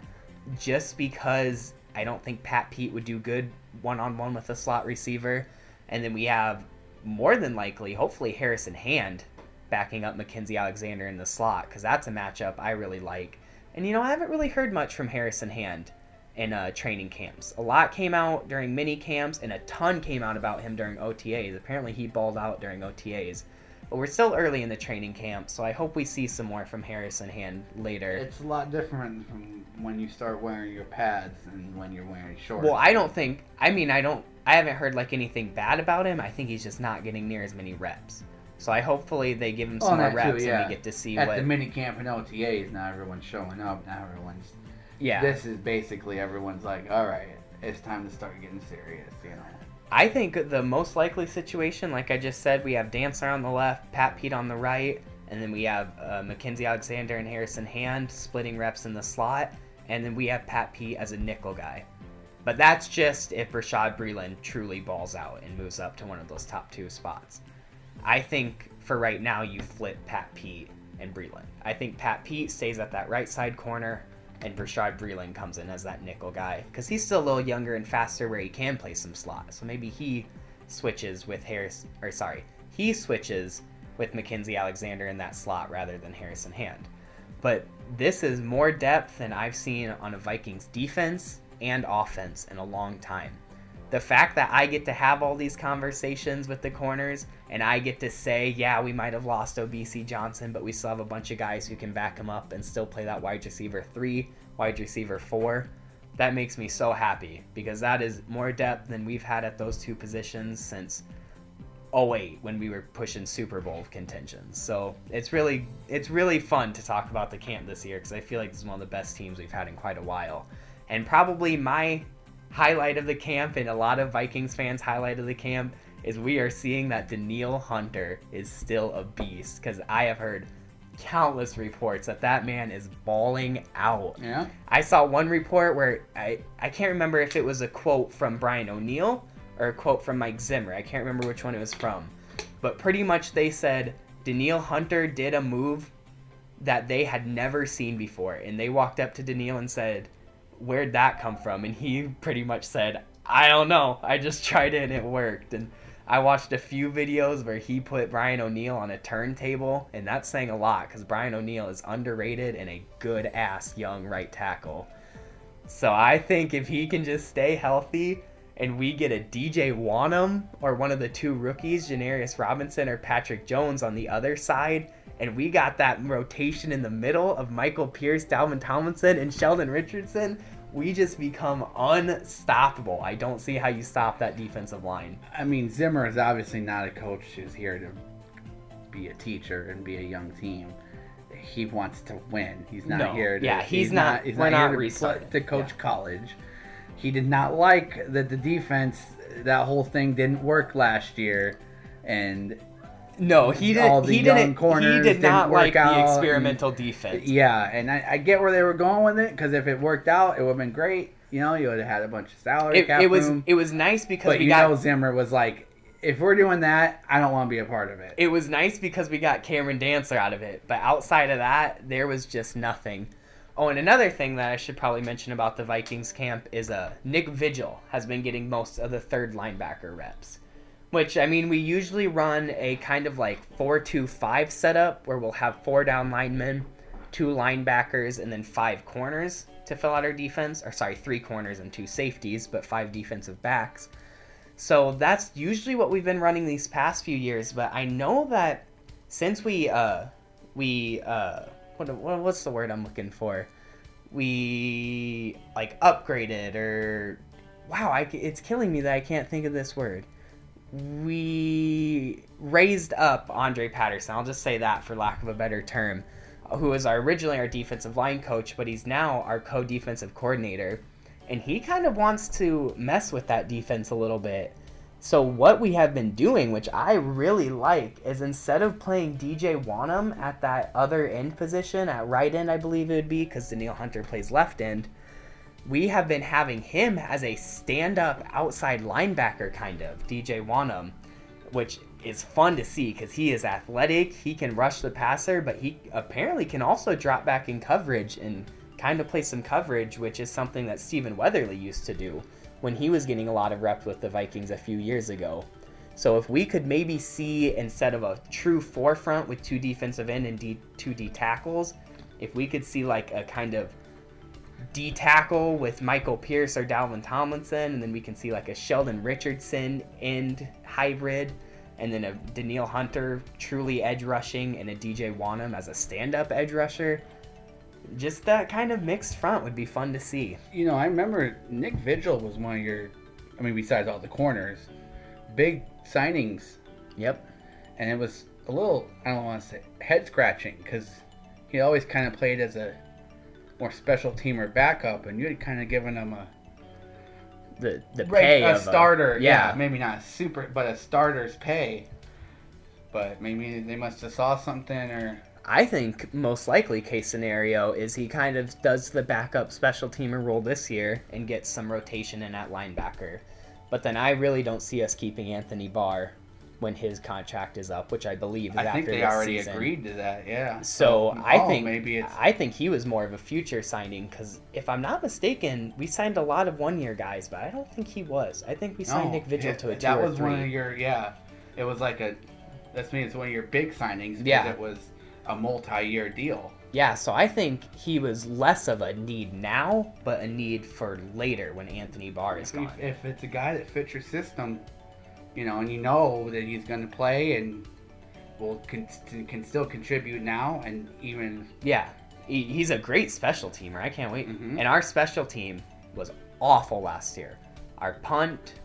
just because I don't think Pat Pete would do good one on one with a slot receiver. And then we have more than likely, hopefully, Harrison Hand backing up Mackenzie Alexander in the slot because that's a matchup I really like. And you know, I haven't really heard much from Harrison Hand in uh, training camps. A lot came out during mini camps, and a ton came out about him during OTAs. Apparently, he balled out during OTAs. But we're still early in the training camp, so I hope we see some more from Harrison Hand later. it's a lot different from when you start wearing your pads and when you're wearing shorts. Well, I don't think. I mean, I don't. I haven't heard like anything bad about him. I think he's just not getting near as many reps. So I hopefully they give him Oh, some more that too, reps yeah. and we get to see At what. the mini camp and OTAs, now everyone's showing up. Now everyone's. yeah, This is basically everyone's like, all right, it's time to start getting serious. You know. I think the most likely situation, like I just said, we have Dantzler on the left, Pat Pete on the right, and then we have uh, Mackenzie Alexander and Harrison Hand splitting reps in the slot, and then we have Pat Pete as a nickel guy. But that's just if Rashad Breeland truly balls out and moves up to one of those top two spots. I think for right now you flip Pat Pete and Breeland. I think Pat Pete stays at that right side corner, and Rashad Breeland comes in as that nickel guy because he's still a little younger and faster where he can play some slot. So maybe he switches with Harris, or sorry, he switches with Mackenzie Alexander in that slot rather than Harrison Hand. But this is more depth than I've seen on a Vikings defense and offense in a long time. The fact that I get to have all these conversations with the corners and I get to say, yeah, we might have lost OBC Johnson, but we still have a bunch of guys who can back him up and still play that wide receiver three, wide receiver four. That makes me so happy because that is more depth than we've had at those two positions since 08 when we were pushing Super Bowl contentions. So it's really it's really fun to talk about the camp this year because I feel like this is one of the best teams we've had in quite a while. And probably my highlight of the camp and a lot of Vikings fans' highlight of the camp is we are seeing that Danielle Hunter is still a beast because I have heard countless reports that that man is balling out. Yeah. I saw one report where I, I can't remember if it was a quote from Brian O'Neill or a quote from Mike Zimmer. I can't remember which one it was from. But pretty much they said Danielle Hunter did a move that they had never seen before. And they walked up to Danielle and said, Where'd that come from? And he pretty much said, I don't know. I just tried it and it worked. And I watched a few videos where he put Brian O'Neill on a turntable, and that's saying a lot because Brian O'Neill is underrated and a good ass young right tackle. So I think if he can just stay healthy and we get a DJ Wonnum or one of the two rookies, Janarius Robinson or Patrick Jones on the other side, and we got that rotation in the middle of Michael Pierce, Dalvin Tomlinson, and Sheldon Richardson, we just become unstoppable. I don't see how you stop that defensive line. I mean, Zimmer is obviously not a coach who's here to be a teacher and be a young team. He wants to win. He's not No. here to. Yeah, he's not- He's we're not, not to, play- to coach Yeah. college. He did not like that the defense. That whole thing didn't work last year, and No, he didn't. the He didn't. He did not like the out and- experimental defense. yeah, and I, I get where they were going with it because if it worked out, it would have been great. You know, you would have had a bunch of salary It, cap it was. room. It was nice because But we you got. know, Zimmer was like, if we're doing that, I don't want to be a part of it. it was nice because we got Cameron Dantzler out of it. But outside of that, there was just nothing. Oh, and another thing that I should probably mention about the Vikings camp is uh, Nick Vigil has been getting most of the third linebacker reps. Which, I mean, we usually run a kind of like 4 2 5 setup where we'll have four down linemen, two linebackers, and then five corners. to fill out our defense, or sorry, three corners and two safeties, but five defensive backs. So that's usually what we've been running these past few years. But I know that since we uh we uh what, what what's the word I'm looking for? We like upgraded or wow, I, it's killing me that I can't think of this word. We raised up Andre Patterson. I'll just say that for lack of a better term, who was our, originally our defensive line coach, but he's now our co-defensive coordinator, and he kind of wants to mess with that defense a little bit. So what we have been doing, which I really like, is instead of playing DJ Wonnum at that other end position at right end, I believe it would be, because Danielle Hunter plays left end we have been having him as a stand-up outside linebacker kind of DJ Wonnum, which is fun to see because he is athletic. He can rush the passer, but he apparently can also drop back in coverage and kind of play some coverage, which is something that Stephen Weatherly used to do when he was getting a lot of reps with the Vikings a few years ago. So if we could maybe see instead of a true forefront with two defensive end and D, two D tackles, if we could see like a kind of D tackle with Michael Pierce or Dalvin Tomlinson, and then we can see like a Sheldon Richardson end hybrid, and then a Danielle Hunter truly edge rushing, and a DJ Wonnum as a stand up edge rusher. Just that kind of mixed front would be fun to see. You know, I remember Nick Vigil was one of your, I mean, besides all the corners, big signings. Yep. And it was a little, I don't want to say head scratching because he always kind of played as a more special team or backup, and you had kind of given him a The the pay a starter. yeah. yeah, maybe not a super, but a starter's pay. But maybe they must have saw something, or I think most likely case scenario is he kind of does the backup special teamer role this year and gets some rotation in at linebacker. But then I really don't see us keeping Anthony Barr when his contract is up, which I believe is I after think they already season. agreed to that. Yeah. So Oh, I oh, think maybe it's I think he was more of a future signing because if I'm not mistaken, we signed a lot of one year guys, but I don't think he was. I think we signed no, Nick Vigil it- to a two That or was three. one of your yeah. It was like a. That's means it's one of your big signings. 'cause Yeah. It was a multi-year deal. Yeah, so I think he was less of a need now, but a need for later when Anthony Barr is If, gone. if it's a guy that fits your system, you know, and you know that he's going to play and will can, can still contribute now and even Yeah, he, he's a great special teamer. I can't wait. Mhm. And our special team was awful last year. Our punt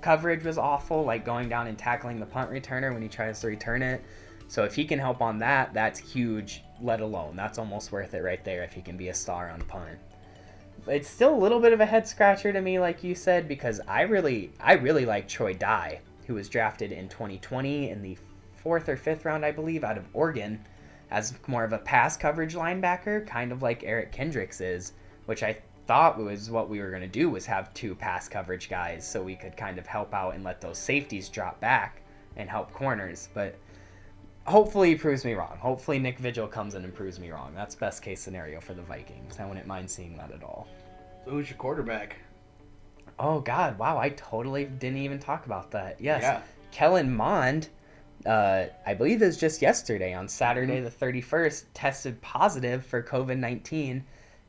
coverage was awful, like going down and tackling the punt returner when he tries to return it. So if he can help on that, that's huge. Let alone that's almost worth it right there if he can be a star on punt. It's still a little bit of a head scratcher to me, like you said, because I really, I really like Troy Dye, who was drafted in 2020 in the fourth or fifth round, I believe, out of Oregon, as more of a pass coverage linebacker, kind of like Eric Kendricks is, which I thought was what we were going to do was have two pass coverage guys so we could kind of help out and let those safeties drop back and help corners. But hopefully he proves me wrong. Hopefully Nick Vigil comes in and proves me wrong. That's best case scenario for the Vikings. I wouldn't mind seeing that at all. So who's your quarterback? Oh God! Wow, I totally didn't even talk about that. Yes, Yeah. Kellen Mond, uh, I believe it was just yesterday on Saturday the thirty first, tested positive for COVID nineteen,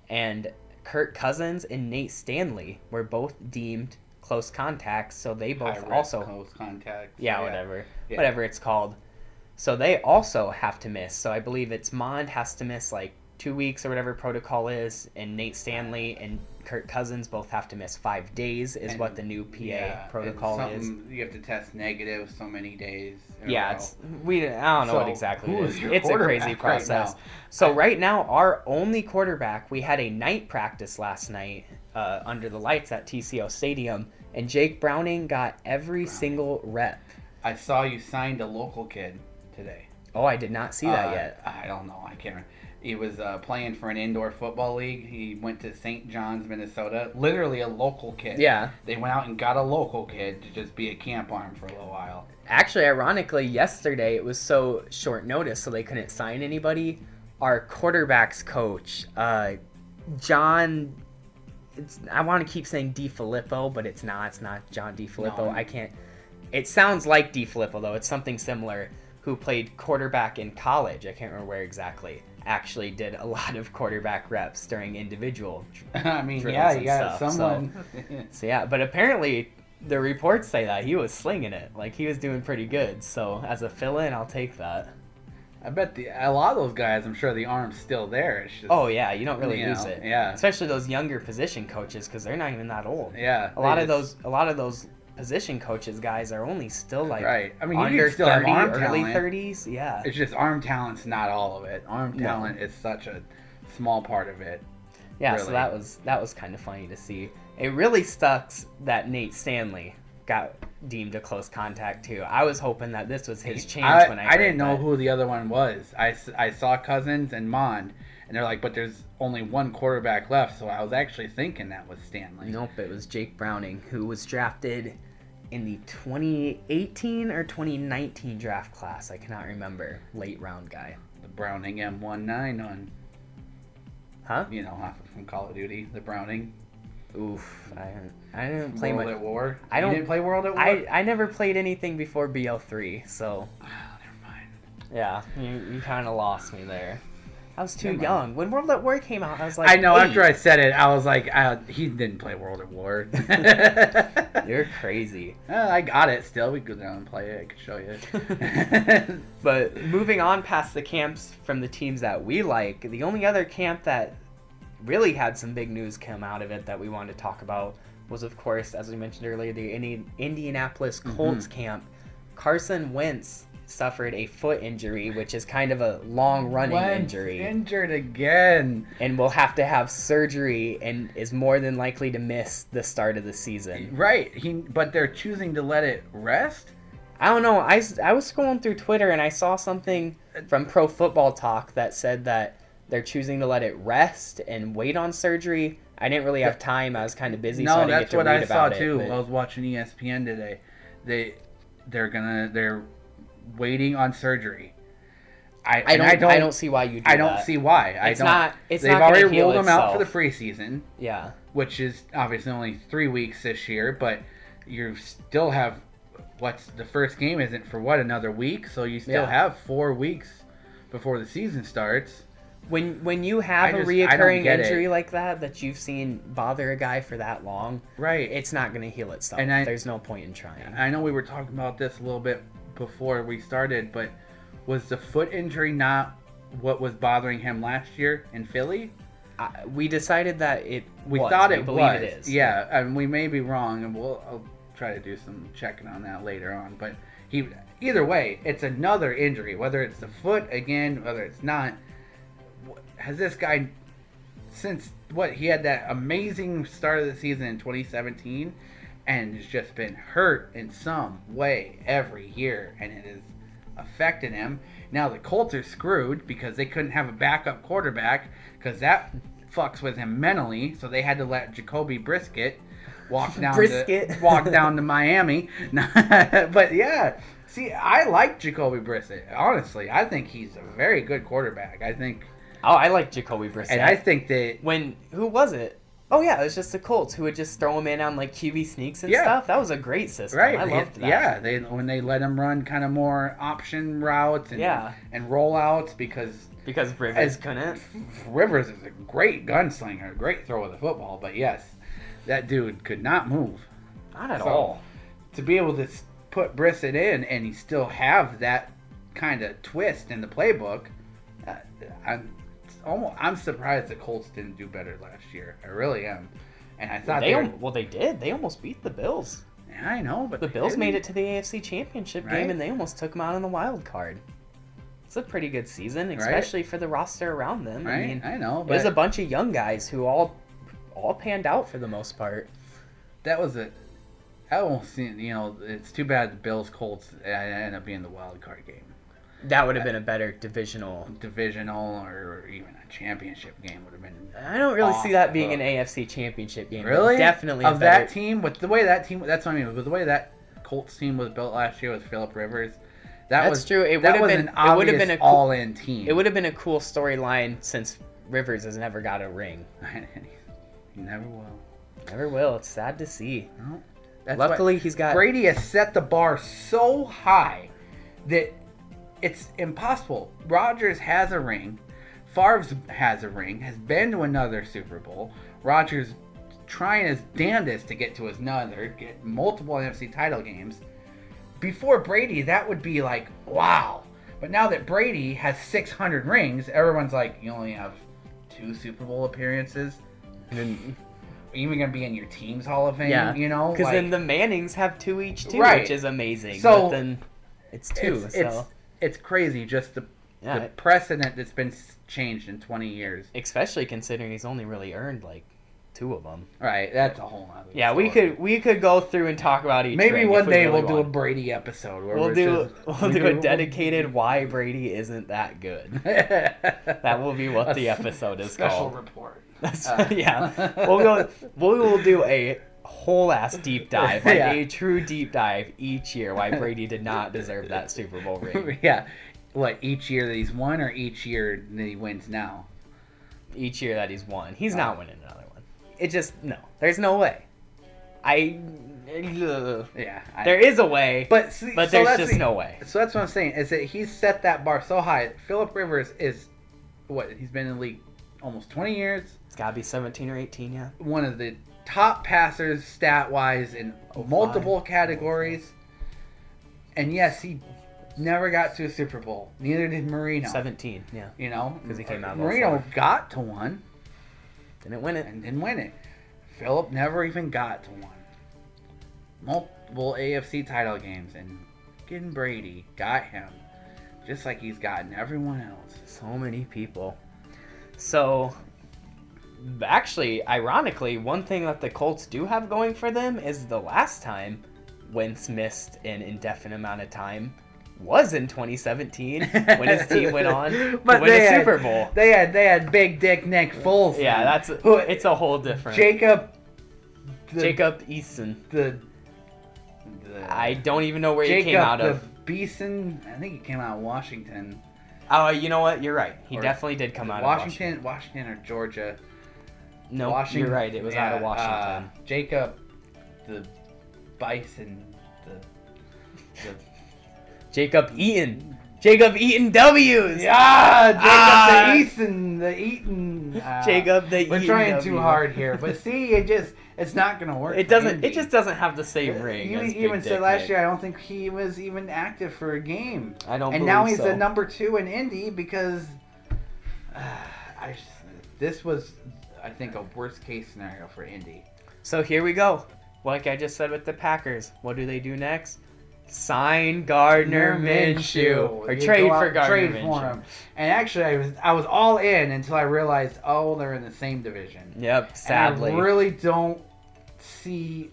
and Kirk Cousins and Nate Stanley were both deemed close contacts, so they both also close contact. yeah, whatever, Yeah. whatever it's called. So they also have to miss. So I believe it's Mond has to miss like two weeks or whatever protocol is, and Nate Stanley and Kirk Cousins both have to miss five days. Is And- what the new PA Yeah, protocol is. You have to test negative so many days. Yeah, it's we. I don't know what exactly it is. It's a crazy process. now? so right now, our only quarterback, we had a night practice last night uh, under the lights at TCO Stadium, and Jake Browning got every single rep. I saw you signed a local kid today. Oh, I did not see that Uh, yet. I don't know. I can't remember. He was uh, playing for an indoor football league. He went to St. John's, Minnesota. Literally a local kid. Yeah. They went out and got a local kid to just be a camp arm for a little while. Actually, ironically, yesterday it was so short notice, so they couldn't sign anybody. Our quarterbacks coach, uh, John, it's, I want to keep saying DeFilippo, but it's not. It's not John DeFilippo. No. I can't. It sounds like DeFilippo though. It's something similar. who played quarterback in college. I can't remember where exactly. Actually, did a lot of quarterback reps during individual. I mean, drills yeah, you got stuff, so- someone. So yeah, but apparently the reports say that he was slinging it. Like he was doing pretty good. So as a fill-in, I'll take that. I bet the a lot of those guys. I'm sure the arm's still there. It's just, Oh yeah, you don't really you lose know, it. Yeah, Especially those younger position coaches because they're not even that old. yeah. A lot they of those, a lot of those position coaches guys are only still like right. I mean, you under still have 30, arm early 30s. Yeah. It's just arm talent's not all of it. Arm No. talent is such a small part of it. Yeah, so that was that was kind of funny to see. It really sucks that Nate Stanley got deemed a close contact too. I was hoping that this was his chance I, when I, I didn't know that. who the other one was. I, I saw Cousins and Mond, and they're like, but there's only one quarterback left, so I was actually thinking that was Stanley. Nope, it was Jake Browning who was drafted in the 2018 or 2019 draft class. I cannot remember. Late round guy. The Browning M19 on, Huh? you know, off from Call of Duty. The Browning. Oof. I didn't, I didn't play World much. at War. I don't- didn't play World at War. I, I never played anything before BL3, so Oh, never mind. yeah, you, you kind of lost me there. I was too Never mind. young. When World at War came out, I was like, I know. eight. After I said it, I was like, uh, he didn't play World at War. You're crazy. Uh, I got it. Still, we could go down and play it. I could show you. But moving on past the camps from the teams that we like, the only other camp that really had some big news come out of it that we wanted to talk about was, of course, as we mentioned earlier, the Indi- Indianapolis Colts camp. Carson Wentz suffered a foot injury, which is kind of a long running injury, Injured again. and will have to have surgery and is more than likely to miss the start of the season. Right. He, but they're choosing to let it rest. I don't know. I, I was scrolling through Twitter and I saw something from Pro Football Talk that said that they're choosing to let it rest and wait on surgery. I didn't really have time. I was kind of busy, so no, didn't that's what I saw about too. it. I was watching ESPN today. They, they're gonna, they're waiting on surgery. I, I don't. I I don't. don't, see why you. Do I don't that. see why. I It's don't. not. It's They've not already ruled him out for the preseason. Yeah. which is obviously only three weeks this year, but you still have what's the first game isn't for what another week, so you still Yeah. have four weeks before the season starts. When when you have I a just- reoccurring get it. injury like that that you've seen bother a guy for that long, Right. it's not going to heal itself. And I- There's no point in trying. I know we were talking about this a little bit before we started, but was the foot injury not what was bothering him last year in Philly? I, we decided that it. We was. thought We it believe was. It is. Yeah, and we may be wrong, and we'll I'll try to do some checking on that later on. But he, either way, it's another injury. Whether it's the foot again, whether it's not. Has this guy, since what he had that amazing start of the season in 2017, and has just been hurt in some way every year, and it has affected him. Now the Colts are screwed because they couldn't have a backup quarterback because that fucks with him mentally. So they had to let Jacoby Brisket walk down Brisket. to walk down to Miami. but yeah, see, I like Jacoby Brisket. Honestly, I think he's a very good quarterback. I think, Oh, I like Jacoby Brissett. and I think that when who was it? Oh yeah, it was just the Colts who would just throw him in on like QB sneaks and Yeah. stuff. That was a great system. Right. I loved that. Yeah, they when they let him run kind of more option routes and Yeah. and rollouts because Because Rivers couldn't. Rivers is a great gunslinger, a great throw of the football, but yes, that dude could not move. Not at So- all. To be able to put Brissett in and he still have that kind of twist in the playbook, uh, I'm almost I'm surprised the Colts didn't do better last year. I really am. And I thought they, they were, well they did. They almost beat the Bills. Yeah, I know, but The Bills didn't. made it to the AFC Championship Right. game and they almost took them out in the wild card. It's a pretty good season, especially for the roster around them. Right, I mean, I know, there's a bunch of young guys who all all panned out for the most part. that was it. a. I almost seen, you know, it's too bad the Bills Colts ended up being the wild card game. That would have been a better divisional. divisional or even a championship game would have been I don't really see that being an. AFC Championship game. really definitely of better, that team with the way that team. That's what I mean. With the way that Colts team was built last year with Philip Rivers, that That's was true. It would've been- an it would've been a cool- all-in team. It would have been a cool storyline since Rivers has never got a ring. he never will. Never will. It's sad to see. No. That's why Luckily, he's got. Brady has set the bar so high that it's impossible. Rodgers has a ring. Favre has a ring. Has been to another Super Bowl. Rodgers trying his damnedest to get to his another, get multiple NFC title games. Before Brady, that would be like wow. But now that Brady has 600 rings, everyone's like, you only have two Super Bowl appearances. And even gonna be in your team's Hall of Fame. yeah, you know, because like, then the Mannings have two each too, Right. which is amazing. So, but then it's two. it's, so it's it's crazy just the, yeah, the precedent that's been changed in 20 years. especially considering he's only really earned like two of them. Right, that's a whole nother. Yeah, we could we could go through and talk about each. Maybe one if we day really we'll do a. Brady episode. Where We'll do just- we'll we do a dedicated why Brady isn't that good. that That will be what the episode is special called. Special report. That's, Uh. yeah, we'll go. We will do a whole ass deep dive, like Yeah. a true deep dive each year. Why Brady did not deserve that Super Bowl ring. yeah, what each year that he's won, or each year that he wins now? Each year that he's won, he's Oh. not winning another one. It just no. There's no way. I. ugh. Yeah, I, There is a way, but see, but so there's just the- no way. So that's what I'm saying is that he's set that bar so high. Philip Rivers is what he's been in the league almost 20 years. It's gotta be 17 or 18, yeah. One of the top passers stat wise in Oh, multiple five. categories. And yes, he never got to a Super Bowl. Neither did Marino. 17, yeah. You know? Because he came out of Marino got to one Didn't win it. and didn't win it. Philip never even got to one. Multiple AFC title games and getting Brady got him, just like he's gotten everyone else. So many people. So, actually, ironically, one thing that the Colts do have going for them is the last time Wentz missed an indefinite amount of time was in 2017 when his team went on to win had- Super Bowl. They had they had Big Dick Nick Foles. Yeah, that's who- it's a whole different. Jacob. The, Jacob Eason. The, the I don't even know where Jacob he came out the of. Beeson. I think he came out of Washington. Oh, you know what? You're right. He Or- definitely did come out of Washington, Washington, or Georgia. No, Washington. you're right. It was out of Washington. uh, Jacob, the Bison, the, the Jacob Eaton. Jacob Eaton W's. yeah, Jacob Ah. the Eason, the Eaton. uh, Jacob the We're Eaton trying too hard here, but see, it just it's not gonna work. It doesn't. Indy. It just doesn't have the same ring. You even said last Nick. year I don't think he was even active for a game. I don't. and now he's so. the number two in Indy because uh, I just, this was I think a worst case scenario for Indy. So here we go. Like I just said with the Packers, what do they do next? Sign Gardner Minshew or You trade out for Gardner trade for Minshew. him. And actually, I was I was all in until I realized, oh, they're in the same division. Yep. Sadly, and I really don't see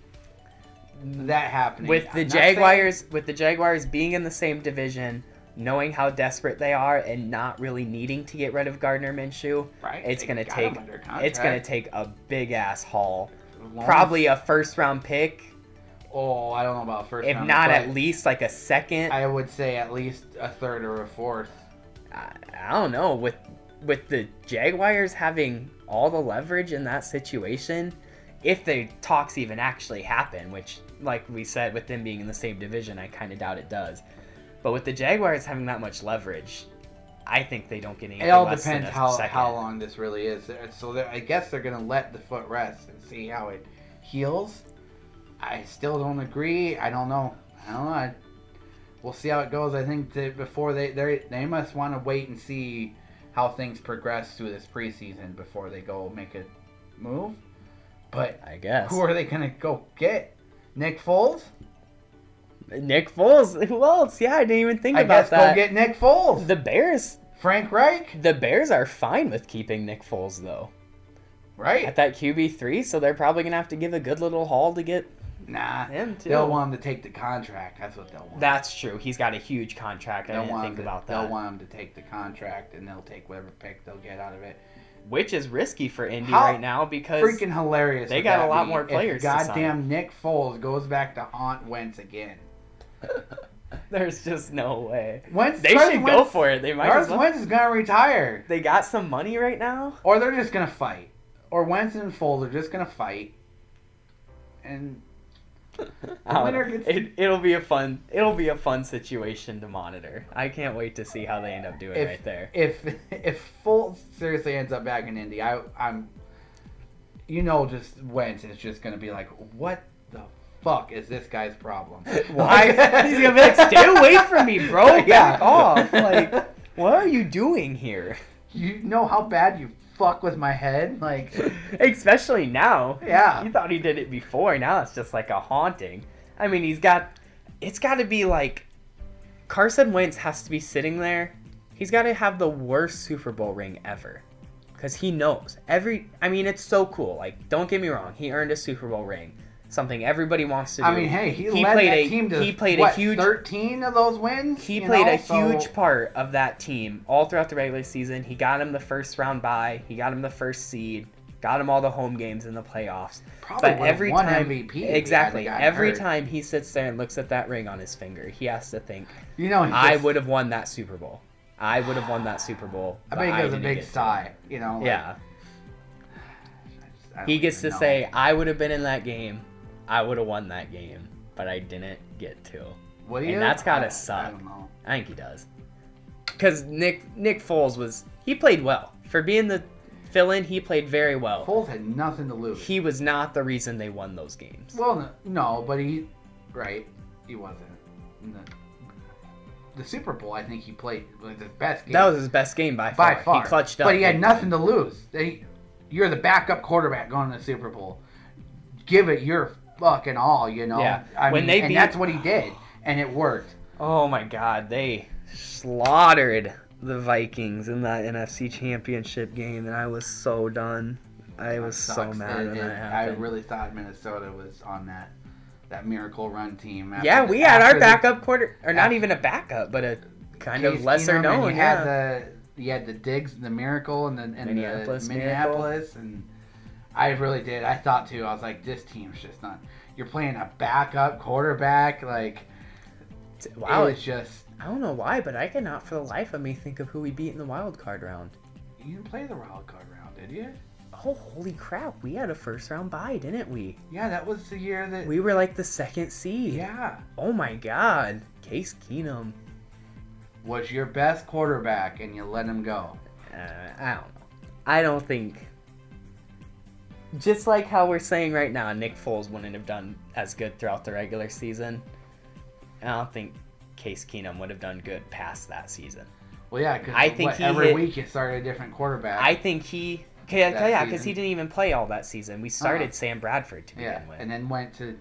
that happening with the I'm not saying- Jaguars, with the Jaguars being in the same division, knowing how desperate they are, and not really needing to get rid of Gardner Minshew, right? it's they gonna take it's gonna take a big ass haul. Long- Probably a first round pick, Oh, I don't know about first. if round, not at least like a second. I would say at least a third or a fourth. I, I don't know with with the Jaguars having all the leverage in that situation, if the talks even actually happen, which like we said with them being in the same division, I kind of doubt it does. But with the Jaguars having that much leverage, I think they don't get anything It all depends how, second. how long this really is. So I guess they're gonna let the foot rest and see how it heals. I still don't agree. I don't know. I don't know. I, we'll see how it goes. I think that before they they they must want to wait and see how things progress through this preseason before they go make a move. But I guess. who are they gonna go get? Nick Foles? Nick Foles. Who else? Yeah, I didn't even think I about guess that. go get Nick Foles. the Bears. Frank Reich, The Bears are fine with keeping Nick Foles though right? at that QB three, so they're probably gonna have to give a good little haul to get Nah, him too. they'll want him to take the contract. That's what they'll want. That's true. He's got a huge contract. I they'll didn't want think to, about that. They'll want him to take the contract, and they'll take whatever pick they'll get out of it. Which is risky for Indy How right now because Freaking hilarious! they got a lot more if players to Goddamn Nick Foles goes back to haunt Wentz again. there's just no way. Wentz, They Carson should go for it. They might Carson as well. Wentz is gonna retire, They got some money right now. or they're just gonna fight, or Wentz and Foles are just gonna fight, and gets- it, it'll be a fun it'll be a fun situation to monitor. I can't wait to see how they end up doing if, right there. If if Foles seriously ends up back in Indy, I I'm, you know, just Wentz is just gonna be like, what fuck is this guy's problem? Why? He's gonna be like, stay away from me, bro. Yeah. Back off. Like, what are you doing here? You know how bad you fuck with my head, like. Especially now. Yeah. You thought he did it before. Now it's just like a haunting. I mean, he's got. It's got to be like. Carson Wentz has to be sitting there. He's got to have the worst Super Bowl ring ever. Because he knows. Every. I mean, it's so cool. Like, don't get me wrong. He earned a Super Bowl ring. Something everybody wants to do. I mean, hey, he, He led played that a- team to he played what, a huge- thirteen of those wins. He played know? a So- huge part of that team all throughout the regular season. He got him the first round bye. He got him the first seed. Got him all the home games in the playoffs. Probably but every won time, MVP exactly, every hurt. time he sits there and looks at that ring on his finger, he has to think, You know, he "I would have won that Super Bowl. I would have won that Super Bowl." I bet he gives a big sigh. You know. like, Yeah, he gets to know. say, "I would have been in that game. I would have won that game, but I didn't get to." Will and you? that's gotta I- suck. I don't know. I think he does. Because Nick Nick Foles was he played well for being the fill-in. He played very well. Foles had nothing to lose. He was not the reason they won those games. Well, no, no, but he, right, he wasn't. In the, Super Bowl, I think he played was his best game. That was his best game by far. by far. He clutched up. but he had nothing to lose. They, you're the backup quarterback going to the Super Bowl. Give it your fucking all, you know. Yeah. I When mean, they and beat- that's what he did, and it worked. Oh my God! They slaughtered the Vikings in that NFC Championship game, and I was so done. I was so mad It- it- I really thought Minnesota was on that that miracle run team. after yeah, the- we had our the- backup quarter, or not even a backup, but a kind Case of lesser Keenum, known. You yeah. had the you had the Diggs, the Miracle, and the and Minneapolis the Miracle. Minneapolis, and I really did. I thought too. I was like, this team's just not. You're playing a backup quarterback, like wow, it was just. I don't know why, but I cannot for the life of me think of who we beat in the wild card round. You didn't play the wild card round, did you? Oh, holy crap. We had a first round bye, didn't we? Yeah, that was the year that. We were like the second seed. yeah, Oh my god. Case Keenum. was your best quarterback, and you let him go. Uh, I don't know. I don't think. Just like how we're saying right now, Nick Foles wouldn't have done as good throughout the regular season. I don't think Case Keenum would have done good past that season. Well, yeah, because I think he every hit- week you started a different quarterback. I think he. That yeah, because he didn't even play all that season. We started Uh-uh. Sam Bradford to yeah, begin with. and then went to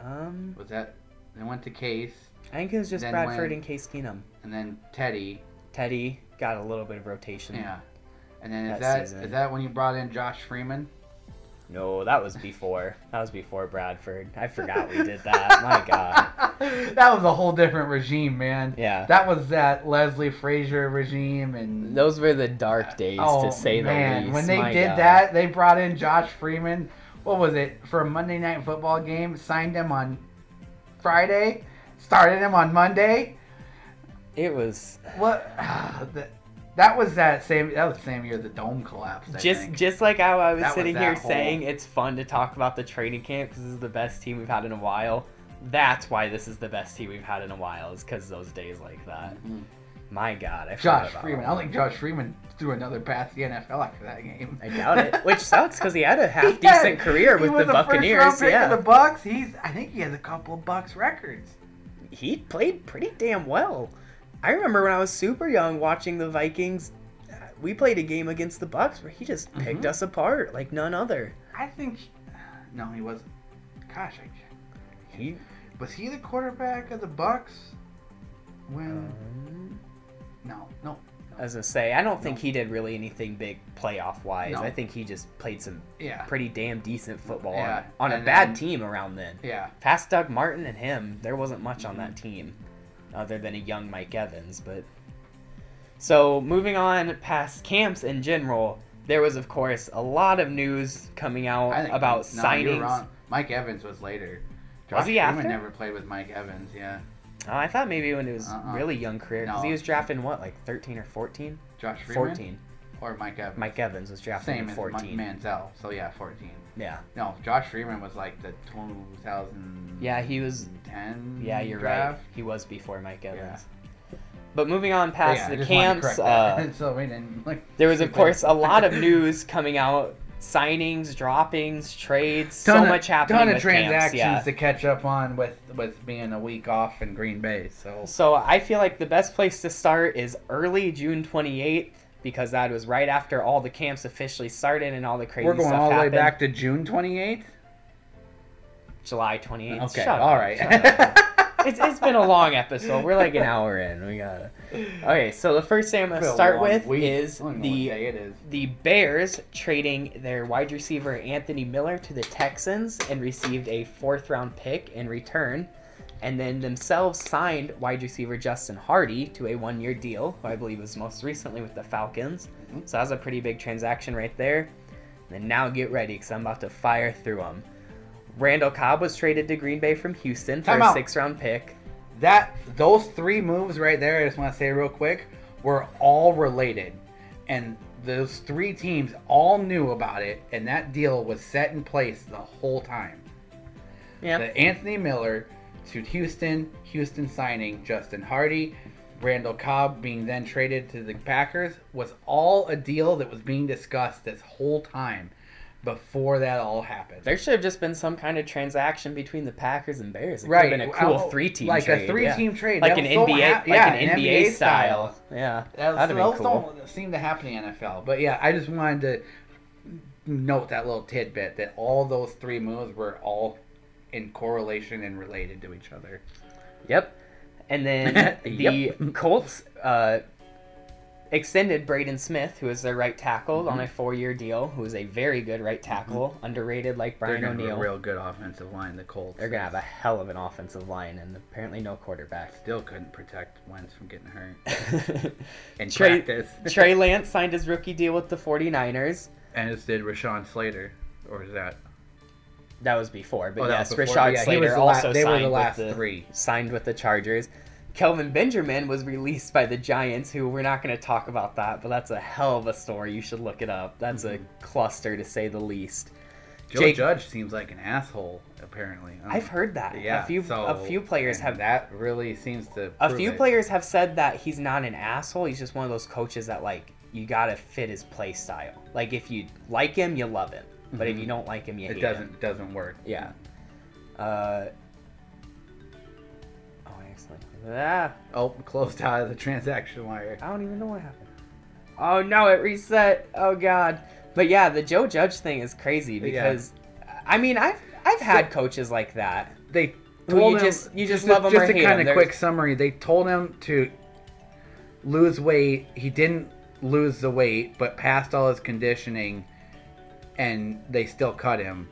um, was that then went to Case, I think it was just Bradford when- and Case Keenum. and then Teddy. Teddy got a little bit of rotation. Yeah. And then is That that is that when you brought in Josh Freeman? No, that was before. That was before Bradford. I forgot we did that. My God. that was a whole different regime, man. Yeah. That was that Leslie Frazier regime and Those were the dark uh, days, oh, to say man. the least. When they My did God. that, they brought in Josh Freeman. What was it for a Monday night football game? Signed him on Friday, started him on Monday. it was What? that, that was that same. That was the same year the dome collapsed. I just think. just like how I was That sitting that here whole- saying it's fun to talk about the training camp because this is the best team we've had in a while. That's why this is the best team we've had in a while is because those days like that. Mhm. My God, I Josh about Freeman. I don't think. Josh Freeman threw another pass to the NFL after that game. I doubt it. Which sucks because he had a half decent had- career with was the round Buccaneers. Yeah, the Bucks. He's. I think he has a couple of Bucks records. he played pretty damn well. I remember when I was super young watching the Vikings. We played a game against the Bucks where he just picked Mhm. us apart like none other. I think. No, he wasn't. Gosh, I, He was he the quarterback of the Bucks? When um, no, no, as I say, I don't think he did really anything big playoff wise. No. I think he just played some yeah, pretty damn decent football Yeah, on, on a bad then- team around then. yeah. Past Doug Martin and him, there wasn't much on Mhm. that team, other than a young Mike Evans. But so moving on past camps in general, there was of course a lot of news coming out about no, signings. Mike Evans was later. Josh Was he Freeman after? never played with Mike Evans. Yeah, Oh, I thought maybe when it was Uh-uh. really young career because he was drafted in what like 13 or 14? Josh Freeman. 14. or Mike Evans? Mike Evans was drafted Same in as 14. Mike Manziel. So yeah, 14. Yeah. No, Josh Freeman was like the 2010. Yeah, he was. 10. Yeah, you're draft. right. He was before Mike Evans. Yeah. But moving on past yeah, the just wanted to camps, uh, so we didn't like. there was of course a lot of news coming out, signings, droppings, trades, Ton so of- much happening Ton of with camps, transactions yeah. to catch up on with with being a week off in Green Bay. So So I feel like the best place to start is early June 28th because that was right after all the camps officially started and all the crazy we're going stuff all the way back to June 28th. July 28th. Okay, Shut all up. right. It's, it's been a long episode. We're like an hour in. We gotta. Okay, so the first thing I'm gonna start with week. is I don't know what the is. the Bears trading their wide receiver Anthony Miller to the Texans and received a fourth round pick in return, and then themselves signed wide receiver Justin Hardy to a one year deal, who I believe was most recently with the Falcons. Mhm. So that was a pretty big transaction right there. And then now get ready because I'm about to fire through them. Randall Cobb was traded to Green Bay from Houston for Time a out. six round pick. That those three moves right there, I just want to say real quick, were all related, and those three teams all knew about it, and that deal was set in place the whole time. Yeah. The Anthony Miller to Houston, Houston signing Justin Hardy, Randall Cobb being then traded to the Packers was all a deal that was being discussed this whole time before that all happened. There should have just been some kind of transaction between the Packers and Bears. It Right, could have been a cool three-team trade. like trade, a three-team yeah. trade, like That an NBA, hap- like yeah, an an NBA, NBA style. style. Yeah, That was, that'd have those cool. don't seem to happen in the NFL. But yeah, I just wanted to note that little tidbit that all those three moves were all in correlation and related to each other. Yep. And then the Yep. Colts uh, extended Braden Smith, who is their right tackle, Mm-hmm. on a four-year deal. Who is a very good right tackle, underrated like They're Brian a O'Neill. real good offensive line. The Colts. They're gonna have a hell of an offensive line and apparently no quarterback. still couldn't protect Wentz from getting hurt and Trey, practice. Trey Lance signed his rookie deal with the 49ers. and as did Rashawn Slater, or is that? That was before, but Oh, yes, before. Rashawn Yeah, Slater was the la- also they were signed the last with the three. signed with the Chargers. Kelvin Benjamin was released by the Giants, who we're not going to talk about that, but that's a hell of a story. You should look it up. That's a mm-hmm. cluster to say the least. Joe Jake- Judge seems like an asshole. Apparently, um, I've know. heard that. Yeah, a few so- a few players have that really seems to. a few it. players have said that he's not an asshole. He's just one of those coaches that like you got to fit his play style. Like if you like him, you love him, but if Mhm. you don't like him, you It doesn't him. doesn't work. Yeah. Uh. Oh, excellent. Ah. Oh, closed out of the transaction wire. I don't even know what happened. Oh no, it reset. Oh god. But yeah, the Joe Judge thing is crazy Yeah. because I mean I've I've had coaches like that. They told you him just- you just to- love him just or a kind him. of There's- quick summary. They told him to lose weight. He didn't lose the weight, but passed all his conditioning, and they still cut him.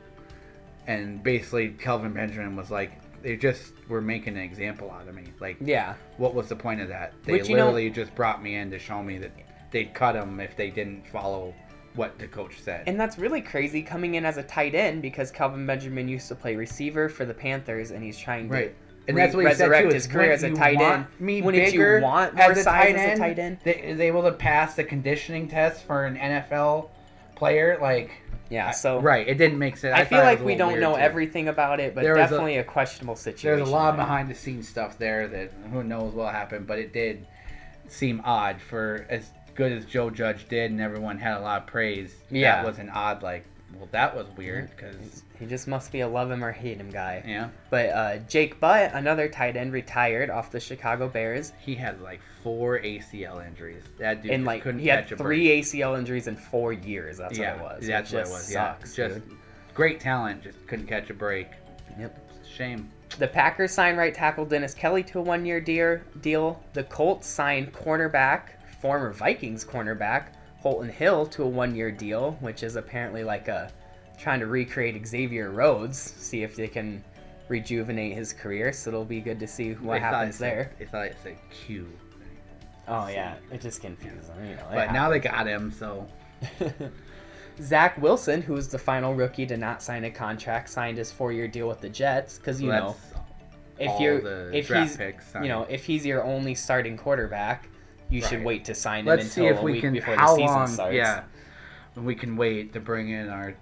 And basically, Kelvin Benjamin was like, "They just were making an example out of me. Like, Yeah. what was the point of that? They Which, you know- literally just brought me in to show me that they'd cut him if they didn't follow what the coach said." And that's really crazy coming in as a tight end because Kelvin Benjamin used to play receiver for the Panthers and he's trying to Right. And re- that's what he said resurrect too. his career as a tight end. Me Wouldn't bigger you want more as a size tight as a end, tight end? They, is able to pass the conditioning test for an NFL player. Like, Yeah, so right, it didn't make sense. I, thought feel like we don't know too. everything about it, but There was a- definitely a, questionable situation. There's a lot of behind the scenes stuff there that who knows what happened, but it did seem odd for as good as Joe Judge did, and everyone had a lot of praise. Yeah. that was an odd like. Well, that was weird because He just must be a love him or hate him guy. yeah, But uh, Jake Butt, another tight end, retired off the Chicago Bears. he had like four ACL injuries. That dude and just like couldn't he had catch a three break. ACL injuries in four years. That's yeah, what it was. That's it what it just was. Sucks, yeah, just dude. great talent, just couldn't catch a break. Yep. Shame. The Packers signed right tackle Dennis Kelly to a one-year. Deal. The Colts signed cornerback, former Vikings cornerback Holton Hill to a one-year deal, which is apparently like a trying to recreate Xavier Rhodes, see if they can rejuvenate his career. So it'll be good to see what thought happens there. Thought it said Q. Oh yeah, it just confused them. You know, But now they got him, so Zach Wilson, who was the final rookie to not sign a contract, signed his four-year deal with the Jets because you know if you're if he's you know if he's your only starting quarterback, you should wait to sign him Let's until see if a we week can. before the season long? starts. Yeah, we can wait to bring in our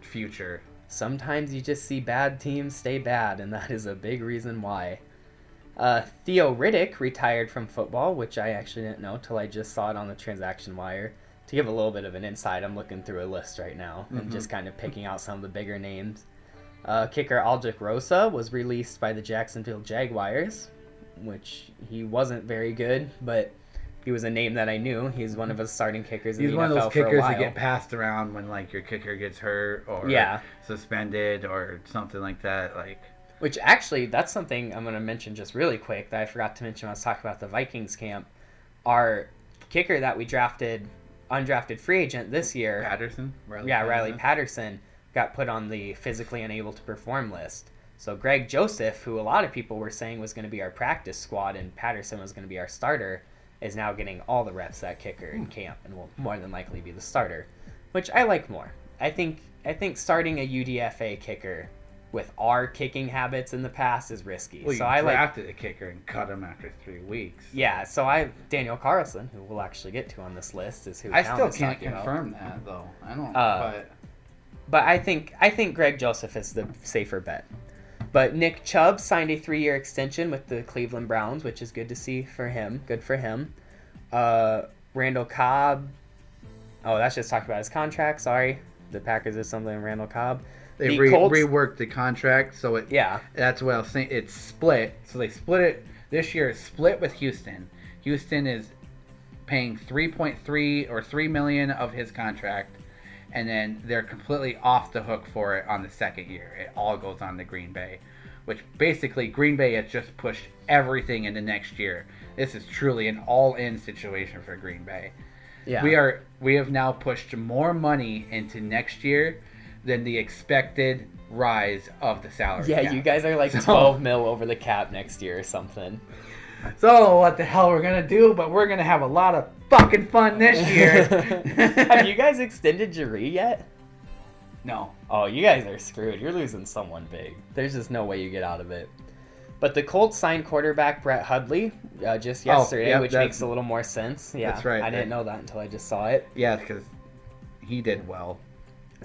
future. Sometimes you just see bad teams stay bad, and that is a big reason why. Uh, Theo Riddick retired from football, which I actually didn't know till I just saw it on the transaction wire. To give a little bit of an insight, I'm looking through a list right now and Mhm. just kind of picking out some of the bigger names. Uh, kicker Aldrick Rosas was released by the Jacksonville Jaguars, which he wasn't very good, but he was a name that I knew. He's one of mm-hmm. the starting kickers in He's the one of those kickers that get passed around when like your kicker gets hurt or Yeah. suspended or something like that. Like Which actually, that's something I'm going to mention just really quick that I forgot to mention when I was talking about the Vikings camp. Our kicker that we drafted, undrafted free agent this year, Patterson, Riley yeah, Riley Patterson. Patterson, got put on the physically unable to perform list. So Greg Joseph, who a lot of people were saying was going to be our practice squad and Patterson was going to be our starter, is now getting all the reps at kicker Hmm. in camp and will more than likely be the starter, which I like more. I think I think starting a UDFA kicker with our kicking habits in the past is risky. Well, so I like drafted a kicker and cut him after three weeks. yeah, so I Daniel Carlson, who we'll actually get to on this list, is who I still can't talking about. confirm that though. I don't. Uh, but But I think I think Greg Joseph is the safer bet. But Nick Chubb signed a three-year extension with the Cleveland Browns, which is good to see for him. Good for him. Uh, Randall Cobb. Oh, that's just talking about his contract. Sorry, the Packers is something. Randall Cobb. they the re- Colts- reworked the contract so it. Yeah, That's what I was saying. It's split. So they split it this year. It's split with Houston. Houston is paying 3.3 or 3 million of his contract, and then they're completely off the hook for it on the second year. It all goes on to Green Bay, which basically Green Bay has just pushed everything into next year. This is truly an all-in situation for Green Bay. yeah. We are we have now pushed more money into next year than the expected rise of the salary. Yeah, cap. you guys are like So- 12 mil over the cap next year or something. So what the hell we're gonna do? But we're gonna have a lot of fucking fun this year. Have you guys extended Jaire yet? No. Oh, you guys are screwed. You're losing someone big. There's just no way you get out of it. But the Colts signed quarterback Brett Hundley uh, just Oh, yesterday, yep, which makes a little more sense. Yeah, that's right. I didn't know that until I just saw it. Yeah, because he did well.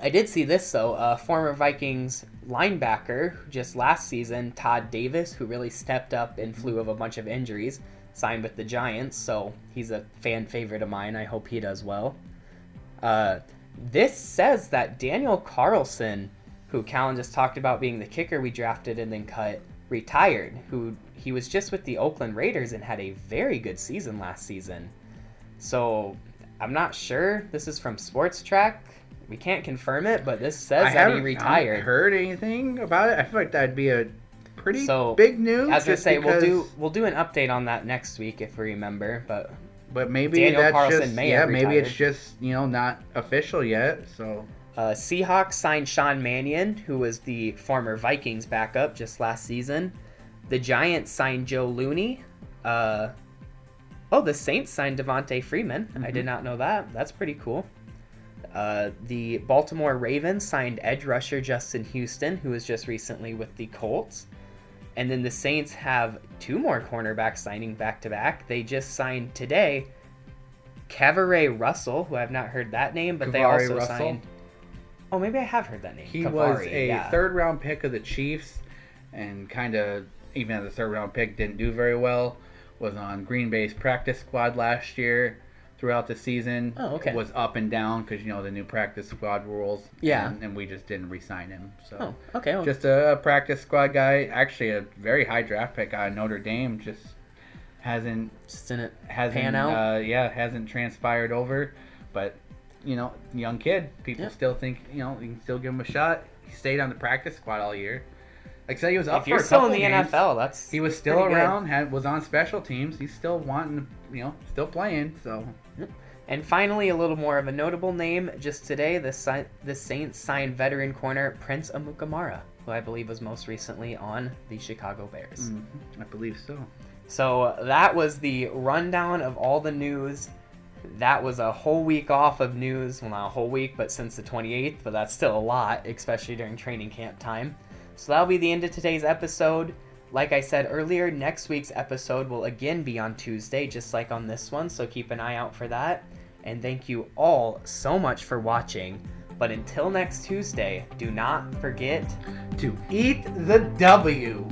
I did see this though. Uh, former Vikings linebacker just last season, Todd Davis, who really stepped up in flew of a bunch of injuries, signed with the Giants. So he's a fan favorite of mine. I hope he does well. Uh, this says that Daniel Carlson, who Callan just talked about being the kicker we drafted and then cut, retired. Who he was just with the Oakland Raiders and had a very good season last season. So I'm not sure. This is from Spotrac. We can't confirm it, but this says I that he I retired. haven't heard anything about it. I feel like that'd be a pretty So, big news. As I say, we'll do we'll do an update on that next week if we remember. But But maybe Daniel that's Carlson just may yeah. Maybe it's just you know not official yet. So uh, Seahawks signed Sean Mannion, who was the former Vikings backup just last season. The Giants signed Joe Looney. Uh, oh, the Saints signed Devonta Freeman. I Mm-hmm. did not know that. That's pretty cool. Uh, the Baltimore Ravens signed edge rusher Justin Houston, who was just recently with the Colts. And then the Saints have two more cornerbacks signing back to back. They just signed today KeiVarae Russell, who I've not heard that name, but they also Russell? signed. Oh, maybe I have heard that name. he was a yeah. third round pick of the Chiefs, and kind of even as a third round pick didn't do very well. Was on Green Bay's practice squad last year. Throughout the season, Oh, okay. was up and down because you know the new practice squad rules. Yeah. and, and we just didn't re-sign him. So Oh, okay. Well, just a, practice squad guy. Actually, a very high draft pick out of Notre Dame. Just hasn't just didn't hasn't pan out. Uh, yeah hasn't transpired over. But you know, young kid. People Yep. still think you know you can still give him a shot. He stayed on the practice squad all year. Like I said, he was up if you're a still in the games. NFL, that's He was still around. Had was on special teams. He's still wanting, to, you know, still playing. So And finally, a little more of a notable name. Just today, the si- the Saints signed veteran corner Prince Amukamara, who I believe was most recently on the Chicago Bears. mhm, I believe so. So that was the rundown of all the news. That was a whole week off of news. Well, not a whole week, but since the 28th, but that's still a lot, especially during training camp time. So that'll be the end of today's episode. like I said earlier, next week's episode will again be on Tuesday, just like on this one, so keep an eye out for that. And thank you all so much for watching. But until next Tuesday, do not forget To eat the W.